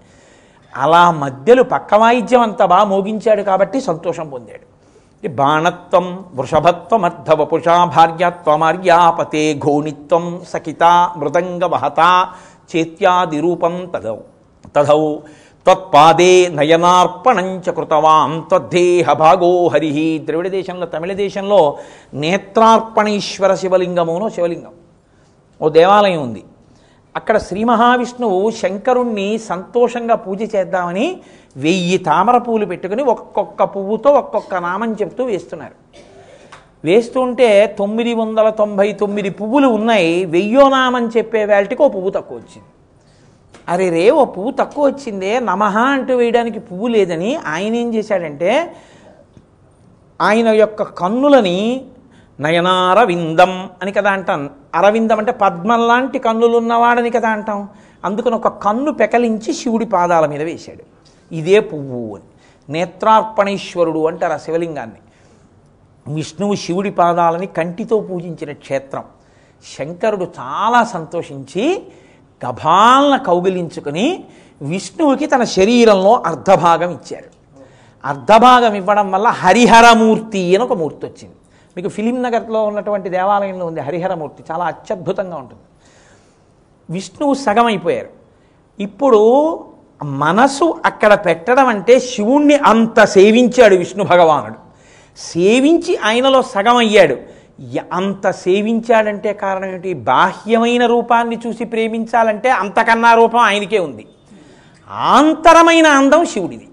అలా మధ్యలు పక్క వాయిద్యం అంత బాగా మోగించాడు కాబట్టి సంతోషం పొందాడు. ఈ బాణత్వం వృషభత్వం అర్ధవపుషా భార్యాత్వమార్యాపతే ఘోణిత్వం సకిత మృదంగ వహత చేత్యాది రూపం తదౌ. తదౌ. త్వత్పాదే నయనార్పణంచ కృతవాం త్వద్దేహ భాగో హరి. ద్రవిడ దేశంలో తమిళ దేశంలో నేత్రార్పణేశ్వర శివలింగమునో శివలింగం. ఓ దేవాలయం ఉంది. అక్కడ శ్రీ మహావిష్ణువు శంకరుణ్ణి సంతోషంగా పూజ చేద్దామని వెయ్యి తామర పూలు పెట్టుకుని ఒక్కొక్క పువ్వుతో ఒక్కొక్క నామం చెప్తూ వేస్తున్నారు. వేస్తుంటే తొమ్మిది వందల తొంభై తొమ్మిది పువ్వులు ఉన్నాయి. వెయ్యో నామం చెప్పే వేళటికి ఓ పువ్వు తక్కువ వచ్చింది. అరే రే ఓ పువ్వు తక్కువ వచ్చిందే నమహ అంటూ వేయడానికి పువ్వు లేదని ఆయన ఏం చేశాడంటే ఆయన యొక్క కన్నులని నయనారవిందం అని కదా అంటాం. అరవిందం అంటే పద్మం లాంటి కన్నులు ఉన్నవాడని కదా అంటాం. అందుకని ఒక కన్ను పెకలించి శివుడి పాదాల మీద వేశాడు. ఇదే పువ్వు అని. నేత్రార్పణేశ్వరుడు అంటారు ఆ శివలింగాన్ని. విష్ణువు శివుడి పాదాలని కంటితో పూజించిన క్షేత్రం. శంకరుడు చాలా సంతోషించి గభాలన కౌగిలించుకుని విష్ణువుకి తన శరీరంలో అర్ధభాగం ఇచ్చారు. అర్ధభాగం ఇవ్వడం వల్ల హరిహరమూర్తి అని ఒక మూర్తి వచ్చింది. మీకు ఫిలిం నగర్లో ఉన్నటువంటి దేవాలయంలో ఉంది హరిహరమూర్తి చాలా అత్యద్భుతంగా ఉంటుంది. విష్ణువు సగం అయిపోయారు ఇప్పుడు మనసు అక్కడ పెట్టడం అంటే శివుణ్ణి అంత సేవించాడు విష్ణు భగవానుడు. సేవించి ఆయనలో సగం అయ్యాడు అంత సేవించాడంటే కారణం ఏంటి బాహ్యమైన రూపాన్ని చూసి ప్రేమించాలంటే అంతకన్నా రూపం ఆయనకే ఉంది. ఆంతరమైన అందం శివుడిది.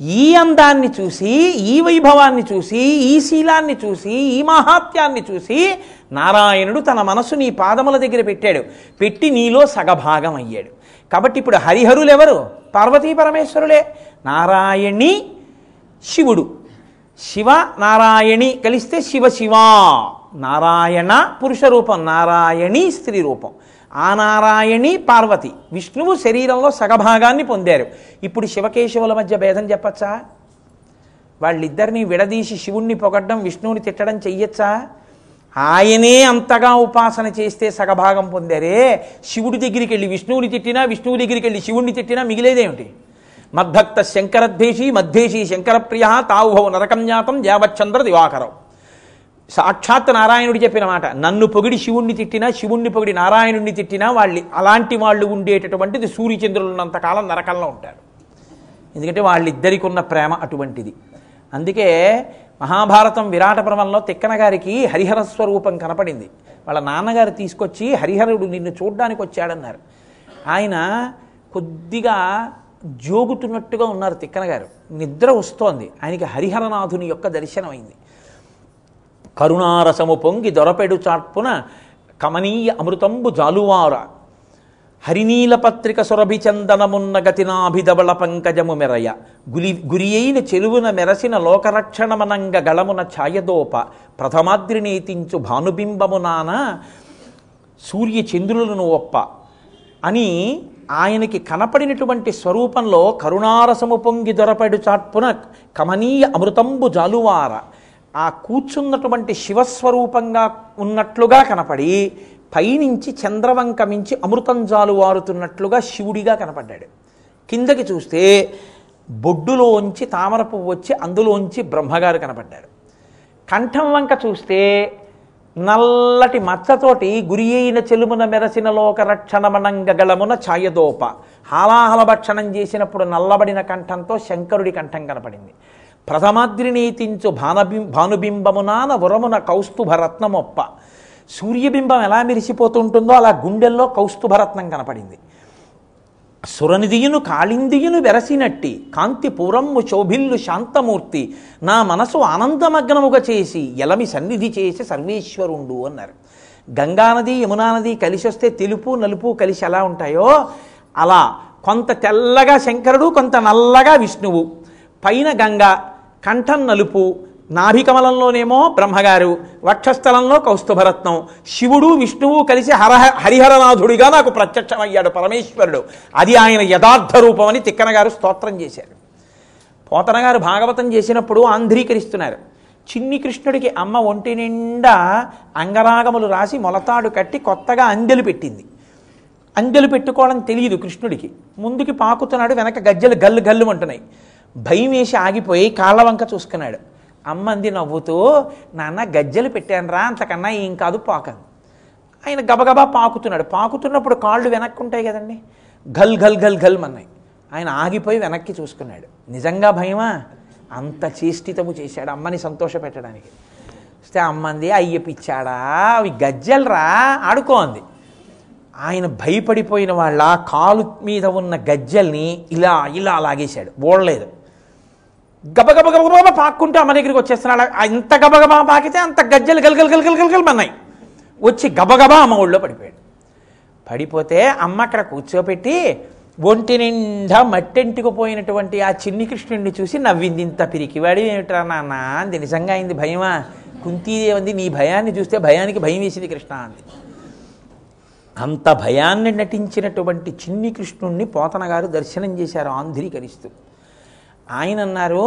ఈ అందాన్ని చూసి ఈ వైభవాన్ని చూసి ఈ శీలాన్ని చూసి ఈ మహాత్యాన్ని చూసి నారాయణుడు తన మనసు నీ పాదముల దగ్గర పెట్టాడు. పెట్టి నీలో సగభాగం అయ్యాడు. కాబట్టి ఇప్పుడు హరిహరులు ఎవరు పార్వతీ పరమేశ్వరులే. నారాయణి శివుడు. శివ నారాయణి కలిస్తే శివ శివ. నారాయణ పురుష రూపం నారాయణి స్త్రీ రూపం. ఆ నారాయణి పార్వతి. విష్ణువు శరీరంలో సగభాగాన్ని పొందారు. ఇప్పుడు శివకేశవుల మధ్య భేదం చెప్పచ్చా? వాళ్ళిద్దరిని విడదీసి శివుణ్ణి పొగడ్డం విష్ణువుని తిట్టడం చెయ్యొచ్చా? ఆయనే అంతగా ఉపాసన చేస్తే సగభాగం పొందారే. శివుడి దగ్గరికి వెళ్ళి విష్ణువుని తిట్టినా విష్ణువు దగ్గరికి వెళ్ళి శివుణ్ణి తిట్టినా మిగిలేదేమిటి? మద్భక్త శంకరద్వేషి మధ్యేషి శంకరప్రియ తావుభవ నరకం జ్ఞాతం యావచ్చంద్ర దివాకరం. సాక్షాత్ నారాయణుడు చెప్పిన మాట నన్ను పొగిడి శివుణ్ణి తిట్టినా శివుణ్ణి పొగిడి నారాయణుణ్ణి తిట్టినా వాళ్ళు అలాంటి వాళ్ళు ఉండేటటువంటిది సూర్యచంద్రులు ఉన్నంతకాలం నరకంలో ఉంటారు. ఎందుకంటే వాళ్ళిద్దరికి ఉన్న ప్రేమ అటువంటిది. అందుకే మహాభారతం విరాట పర్వంలో తిక్కన గారికి హరిహర స్వరూపం కనపడింది. వాళ్ళ నాన్నగారు తీసుకొచ్చి హరిహరుడు నిన్ను చూడ్డానికి వచ్చాడన్నారు ఆయన కొద్దిగా జోగుతున్నట్టుగా ఉన్నారు తిక్కన గారు నిద్ర వస్తోంది. ఆయనకి హరిహరనాథుని యొక్క దర్శనమైంది. కరుణారసము పొంగి దొరపెడు చాట్పున కమనీయ అమృతంబు జాలువార. హరినీల పత్రిక సురభి చందనమున్న గతినాభిధబళ పంకజము మెరయ. గులి గురి అయిన చెలువున మెరసిన లోకరక్షణమనంగ గళమున ఛాయదోప. ప్రథమాద్రినితించు భానుబింబము నాన సూర్య చంద్రులను ఒప్ప. అని ఆయనకి కనపడినటువంటి స్వరూపంలో కరుణారసము పొంగి దొరపడు చాట్పున కమనీయ అమృతంబు జాలువార. ఆ కూర్చున్నటువంటి శివస్వరూపంగా ఉన్నట్లుగా కనపడి పైనుంచి చంద్రవంక మించి అమృతం జాలువారుతున్నట్లుగా శివుడిగా కనపడ్డాడు. కిందకి చూస్తే బొడ్డులోంచి తామర పువ్వు వచ్చి అందులోంచి బ్రహ్మగారు కనపడ్డాడు కంఠం వంక చూస్తే నల్లటి మచ్చతోటి గురి అయిన చెలుమున మెరసిన లోక రక్షణమనంగ గళమున ఛాయదోప. హాలాహల భక్షణం చేసినప్పుడు నల్లబడిన కంఠంతో శంకరుడి కంఠం కనపడింది. ప్రథమాద్రినీతించు భానబిం భానుబింబమునాన వరమున కౌస్తుభరత్నమొప్ప. సూర్యబింబం ఎలా మెరిసిపోతుంటుందో అలా గుండెల్లో కౌస్తుభరత్నం కనపడింది. సురనిధియును కాళిందియును వెరసినట్టి కాంతి పూరమ్ము శోభిల్లు శాంతమూర్తి నా మనసు ఆనందమగ్నముగా చేసి ఎలమి సన్నిధి చేసి సర్వేశ్వరుండు అన్నారు. గంగానది యమునానది కలిసి వస్తే తెలుపు నలుపు కలిసి ఎలా ఉంటాయో? అలా. కొంత తెల్లగా శంకరుడు కొంత నల్లగా విష్ణువు. పైన గంగ కంఠం నలుపు నాభికమలంలోనేమో బ్రహ్మగారు వక్షస్థలంలో కౌస్తుభరత్నం. శివుడు విష్ణువు కలిసి హర హరిహరనాథుడిగా నాకు ప్రత్యక్షమయ్యాడు పరమేశ్వరుడు. అది ఆయన యథార్థ రూపమని తిక్కనగారు తిక్కన గారు స్తోత్రం చేశారు. పోతనగారు భాగవతం చేసినప్పుడు ఆంధ్రీకరిస్తున్నారు. చిన్ని కృష్ణుడికి అమ్మ ఒంటి నిండా అంగరాగములు రాసి మొలతాడు కట్టి కొత్తగా అంజలు పెట్టింది. అంజలు పెట్టుకోవడం తెలియదు కృష్ణుడికి. ముందుకి పాకుతున్నాడు వెనక గజ్జలు గల్లు గల్లు అంటున్నాయి భయం వేసి ఆగిపోయి కాళ్ళ వంక చూసుకున్నాడు. అమ్మంది నవ్వుతూ నాన్న గజ్జలు పెట్టానురా అంతకన్నా ఏం కాదు పాక. ఆయన గబగబా పాకుతున్నాడు. పాకుతున్నప్పుడు కాళ్ళు వెనక్కి ఉంటాయి కదండి. గల్ గల్ గల్ గల్ అన్నాయి ఆయన ఆగిపోయి వెనక్కి చూసుకున్నాడు. నిజంగా భయమా? అంత చేష్టితము చేశాడు అమ్మని సంతోష పెట్టడానికి. వస్తే అమ్మంది అయ్య పిచ్చాడా? అవి గజ్జలరా? ఆడుకో అంది. ఆయన భయపడిపోయిన వాళ్ళ కాలు మీద ఉన్న గజ్జల్ని ఇలా ఇలా లాగేశాడు. ఓడలేదు. గబగబ గబగబ పాక్కుంటూ అమ్మ దగ్గరికి వచ్చేస్తున్నాడు. ఇంత గబగబా పాకితే అంత గజ్జలు గలగలు గలగలు గలగలు మన్నాయి. వచ్చి గబగబా అమ్మ ఒళ్ళో పడిపోయాడు. పడిపోతే అమ్మ అక్కడ కూర్చోపెట్టి ఒంటి నిండా మట్టెంటుకు పోయినటువంటి ఆ చిన్ని కృష్ణుడిని చూసి నవ్వింది. ఇంత పిరికివాడి ఏమిట్రా నాన్న అంది. నిజంగా అయింది భయమా? కుంతీదేవంది నీ భయాన్ని చూస్తే భయానికి భయం వేసింది కృష్ణ అంది. అంత భయాన్ని నటించినటువంటి చిన్ని కృష్ణుణ్ణి పోతన గారు దర్శనం చేశారు ఆంధ్రీకరిస్తూ. ఆయన అన్నారు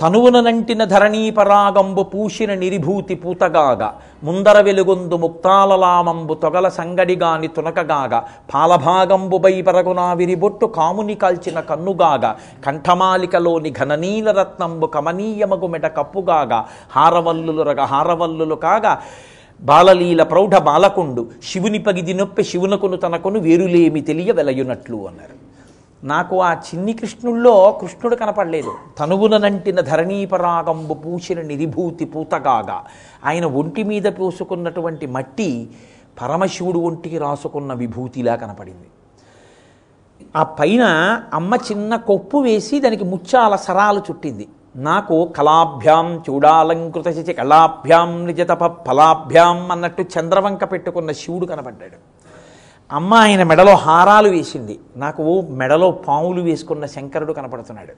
తనువుననంటిన నంటిన ధరణీపరాగంబు పూసిన నిరిభూతి పూతగాగ ముందర వెలుగొందు ముక్తాలలామంబు తొగల సంగడిగాని తునకగాగ పాలభాగంబు బైపరగునా విరిబొట్టు కాముని కాల్చిన కన్నుగాగ కంఠమాలికలోని ఘననీల రత్నంబు కమనీయమగు మెట కప్పుగాగ హారవల్లులు రగ హారవల్లులు కాగా బాలలీల ప్రౌఢ బాలకుండు శివుని పగిది నొప్పి శివునకును తనకును వేరులేమి తెలియ వెలయునట్లు అన్నారు. నాకు ఆ చిన్ని కృష్ణుల్లో కృష్ణుడు కనపడలేదు. తనువుననంటిన ధరణీపరాగంబు పూసిన నిరిభూతి పూతగాగా. ఆయన ఒంటి మీద పూసుకున్నటువంటి మట్టి పరమశివుడు ఒంటికి రాసుకున్న విభూతిలా కనపడింది. ఆ పైన అమ్మ చిన్న కొప్పు వేసి దానికి ముత్యాల సరాలు చుట్టింది. నాకు కళాభ్యాం చూడాలంకృత శచి కళాభ్యాం నిజతప ఫలాభ్యాం అన్నట్టు చంద్రవంక పెట్టుకున్న శివుడు కనపడ్డాడు. అమ్మ ఆయన మెడలో హారాలు వేసింది. నాకు మెడలో పాములు వేసుకున్న శంకరుడు కనపడుతున్నాడు.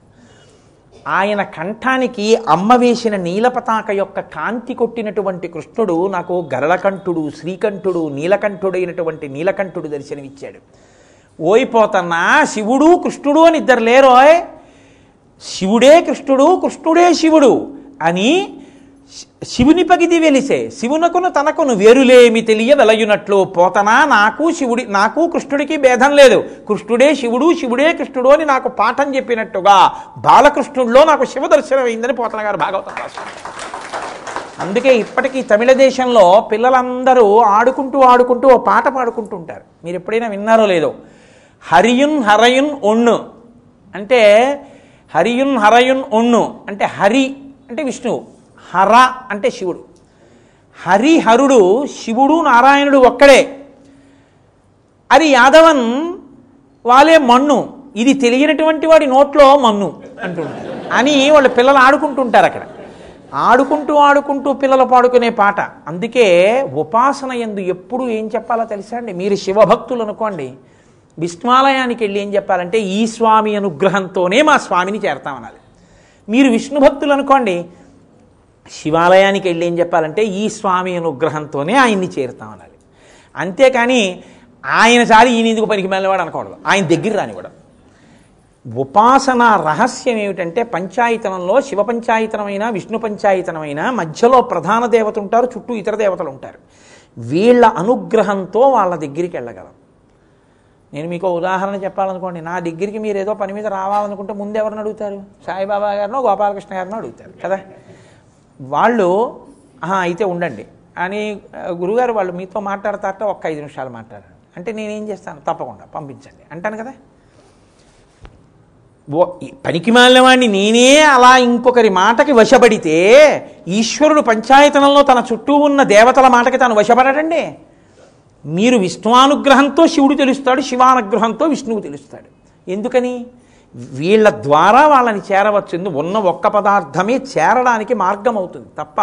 ఆయన కంఠానికి అమ్మ వేసిన నీలపతాక యొక్క కాంతి కొట్టినటువంటి కృష్ణుడు నాకు గరళకంఠుడు శ్రీకంఠుడు నీలకంఠుడైనటువంటి నీలకంఠుడు దర్శనమిచ్చాడు. ఓయిపోతన్నా శివుడు కృష్ణుడు అని ఇద్దరు లేరోయ్. శివుడే కృష్ణుడు కృష్ణుడే శివుడు అని శివుని పగిది వెలిసే శివునకును తనకును వేరులేమి తెలియ వెలయునట్లు పోతనా నాకు శివుడి నాకు కృష్ణుడికి భేదం లేదు. కృష్ణుడే శివుడు శివుడే కృష్ణుడు అని నాకు పాఠం చెప్పినట్టుగా బాలకృష్ణుడిలో నాకు శివ దర్శనం అయిందని పోతన గారు భాగవతం రాశారు. అందుకే ఇప్పటికీ తమిళ దేశంలో పిల్లలందరూ ఆడుకుంటూ ఆడుకుంటూ ఓ పాట పాడుకుంటూ ఉంటారు మీరు ఎప్పుడైనా విన్నారో లేదో? హరియున్ హరయున్ ఒన్ను. అంటే హరియున్ హరయున్ ఒన్ను. అంటే హరి అంటే విష్ణువు. హర అంటే శివుడు. హరిహరుడు శివుడు నారాయణుడు ఒక్కడే. అది యాదవన్ వాళ్ళే మన్ను. ఇది తెలియనటువంటి వాడి నోట్లో మన్ను అంటుంటారు అని వాళ్ళ పిల్లలు ఆడుకుంటుంటారు అక్కడ. ఆడుకుంటూ ఆడుకుంటూ పిల్లలు పాడుకునే పాట. అందుకే ఉపాసన ఎందు ఎప్పుడు ఏం చెప్పాలో తెలుసా అండి? మీరు శివభక్తులు అనుకోండి. విష్ణువాలయానికి వెళ్ళి ఏం చెప్పాలంటే ఈ స్వామి అనుగ్రహంతోనే మా స్వామిని చేరతామనాలి. మీరు విష్ణు భక్తులు అనుకోండి శివాలయానికి వెళ్ళి ఏం చెప్పాలంటే ఈ స్వామి అనుగ్రహంతోనే ఆయన్ని చేరుతామనాలి అంతేకాని ఆయన సారి ఈయన ఎందుకు పనికి వెళ్ళేవాడు అనకూడదు. ఆయన దగ్గర రానివ్వడం ఉపాసన రహస్యం ఏమిటంటే పంచాయతనంలో శివ పంచాయతనమైన విష్ణు పంచాయతనమైన మధ్యలో ప్రధాన దేవత ఉంటారు చుట్టూ ఇతర దేవతలు ఉంటారు. వీళ్ళ అనుగ్రహంతో వాళ్ళ దగ్గరికి వెళ్ళగలం. నేను మీకు ఉదాహరణ చెప్పాలనుకోండి. నా దగ్గరికి మీరు ఏదో పని మీద రావాలనుకుంటే ముందు ఎవరిని అడుగుతారు? సాయిబాబా గారినో గోపాలకృష్ణ గారినో అడుగుతారు కదా? వాళ్ళు అయితే ఉండండి. అని గురుగారు వాళ్ళు మీతో మాట్లాడతారట ఒక్క ఐదు నిమిషాలు మాట్లాడారు. అంటే నేనేం చేస్తాను? తప్పకుండా పంపించండి. అంటాను కదా. పనికి మాలినవాడిని నేనే అలా ఇంకొకరి మాటకి వశపడితే ఈశ్వరుడు పంచాయతనంలో తన చుట్టూ ఉన్న దేవతల మాటకి తాను వశపడటండి మీరు విష్ణువానుగ్రహంతో శివుడు తెలుస్తాడు శివానుగ్రహంతో విష్ణువు తెలుస్తాడు. ఎందుకని? వీళ్ళ ద్వారా వాళ్ళని చేరవచ్చింది ఉన్న ఒక్క పదార్థమే చేరడానికి మార్గం అవుతుంది తప్ప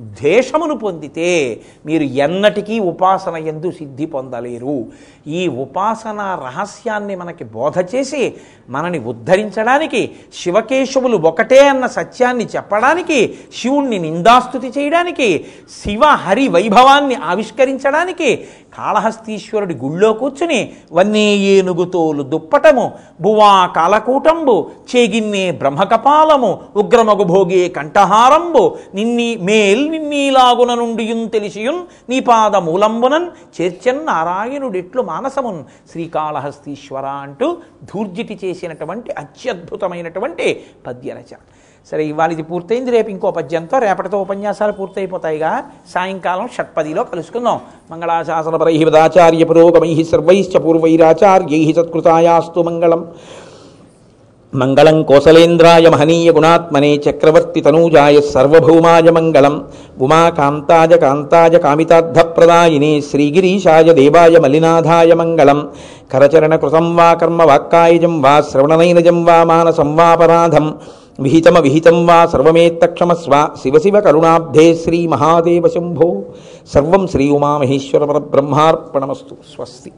ద్వేషమును పొందితే మీరు ఎన్నటికీ ఉపాసన ఎందు సిద్ధి పొందలేరు. ఈ ఉపాసన రహస్యాన్ని మనకి బోధ చేసి మనని ఉద్ధరించడానికి శివకేశవులు ఒకటే అన్న సత్యాన్ని చెప్పడానికి శివుణ్ణి నిందాస్తుతి చేయడానికి శివ హరి వైభవాన్ని ఆవిష్కరించడానికి కాళహస్తీశ్వరుడి గుళ్ళో కూర్చుని వన్నే ఏనుగుతోలు దుప్పటము భువా కాలకూటంబు చేగిన్నే బ్రహ్మకపాలము ఉగ్రమగు భోగే కంఠహారంబు నిన్ని మేల్ నిన్నీలాగున నుండియున్ తెలిసియున్ నీ పాద మూలంబునన్ చేర్చన్ నారాయణుడిట్లు మానసమున్. శ్రీకాళహస్తీశ్వర అంటూ ధూర్జిటి చేసినటువంటి అత్యద్భుతమైనటువంటి పద్యరచన. సరే ఇవాళ ఇది పూర్తయింది రేపు ఇంకో పద్యంతో రేపటితో ఉపన్యాసాలు పూర్తయిపోతాయిగా. సాయంకాలం షట్పదిలో కలుసుకుందాం. మంగళాశాసనపరై పదాచార్య పురోగమై సర్వైశ్చ పూర్వైరాచార్యై సత్కృతాయాస్తు మంగళం. మంగళం కోసలేంద్రాయ మహనీయ గుణాత్మనే చక్రవర్తి తనూజాయ సర్వభౌమాయ మంగళం. ఉమాకాంతాయ కాంతాయ కామితార్థప్రదాయినే శ్రీగిరీశాయ దేవాయ మలినాథాయ మంగళం. కరచరణ కృతం వా కర్మ వాక్కాయజం వా శ్రవణనైనజం వా మానసం వాపరాధం విహితమ విహితం వా సర్వమేత్తక్షమస్వ. శివ శివ కరుణాబ్ధే శ్రీ మహాదేవ శంభో. సర్వం శ్రీ ఉమామహేశ్వర పరబ్రహ్మార్పణమస్తు. స్వస్తి.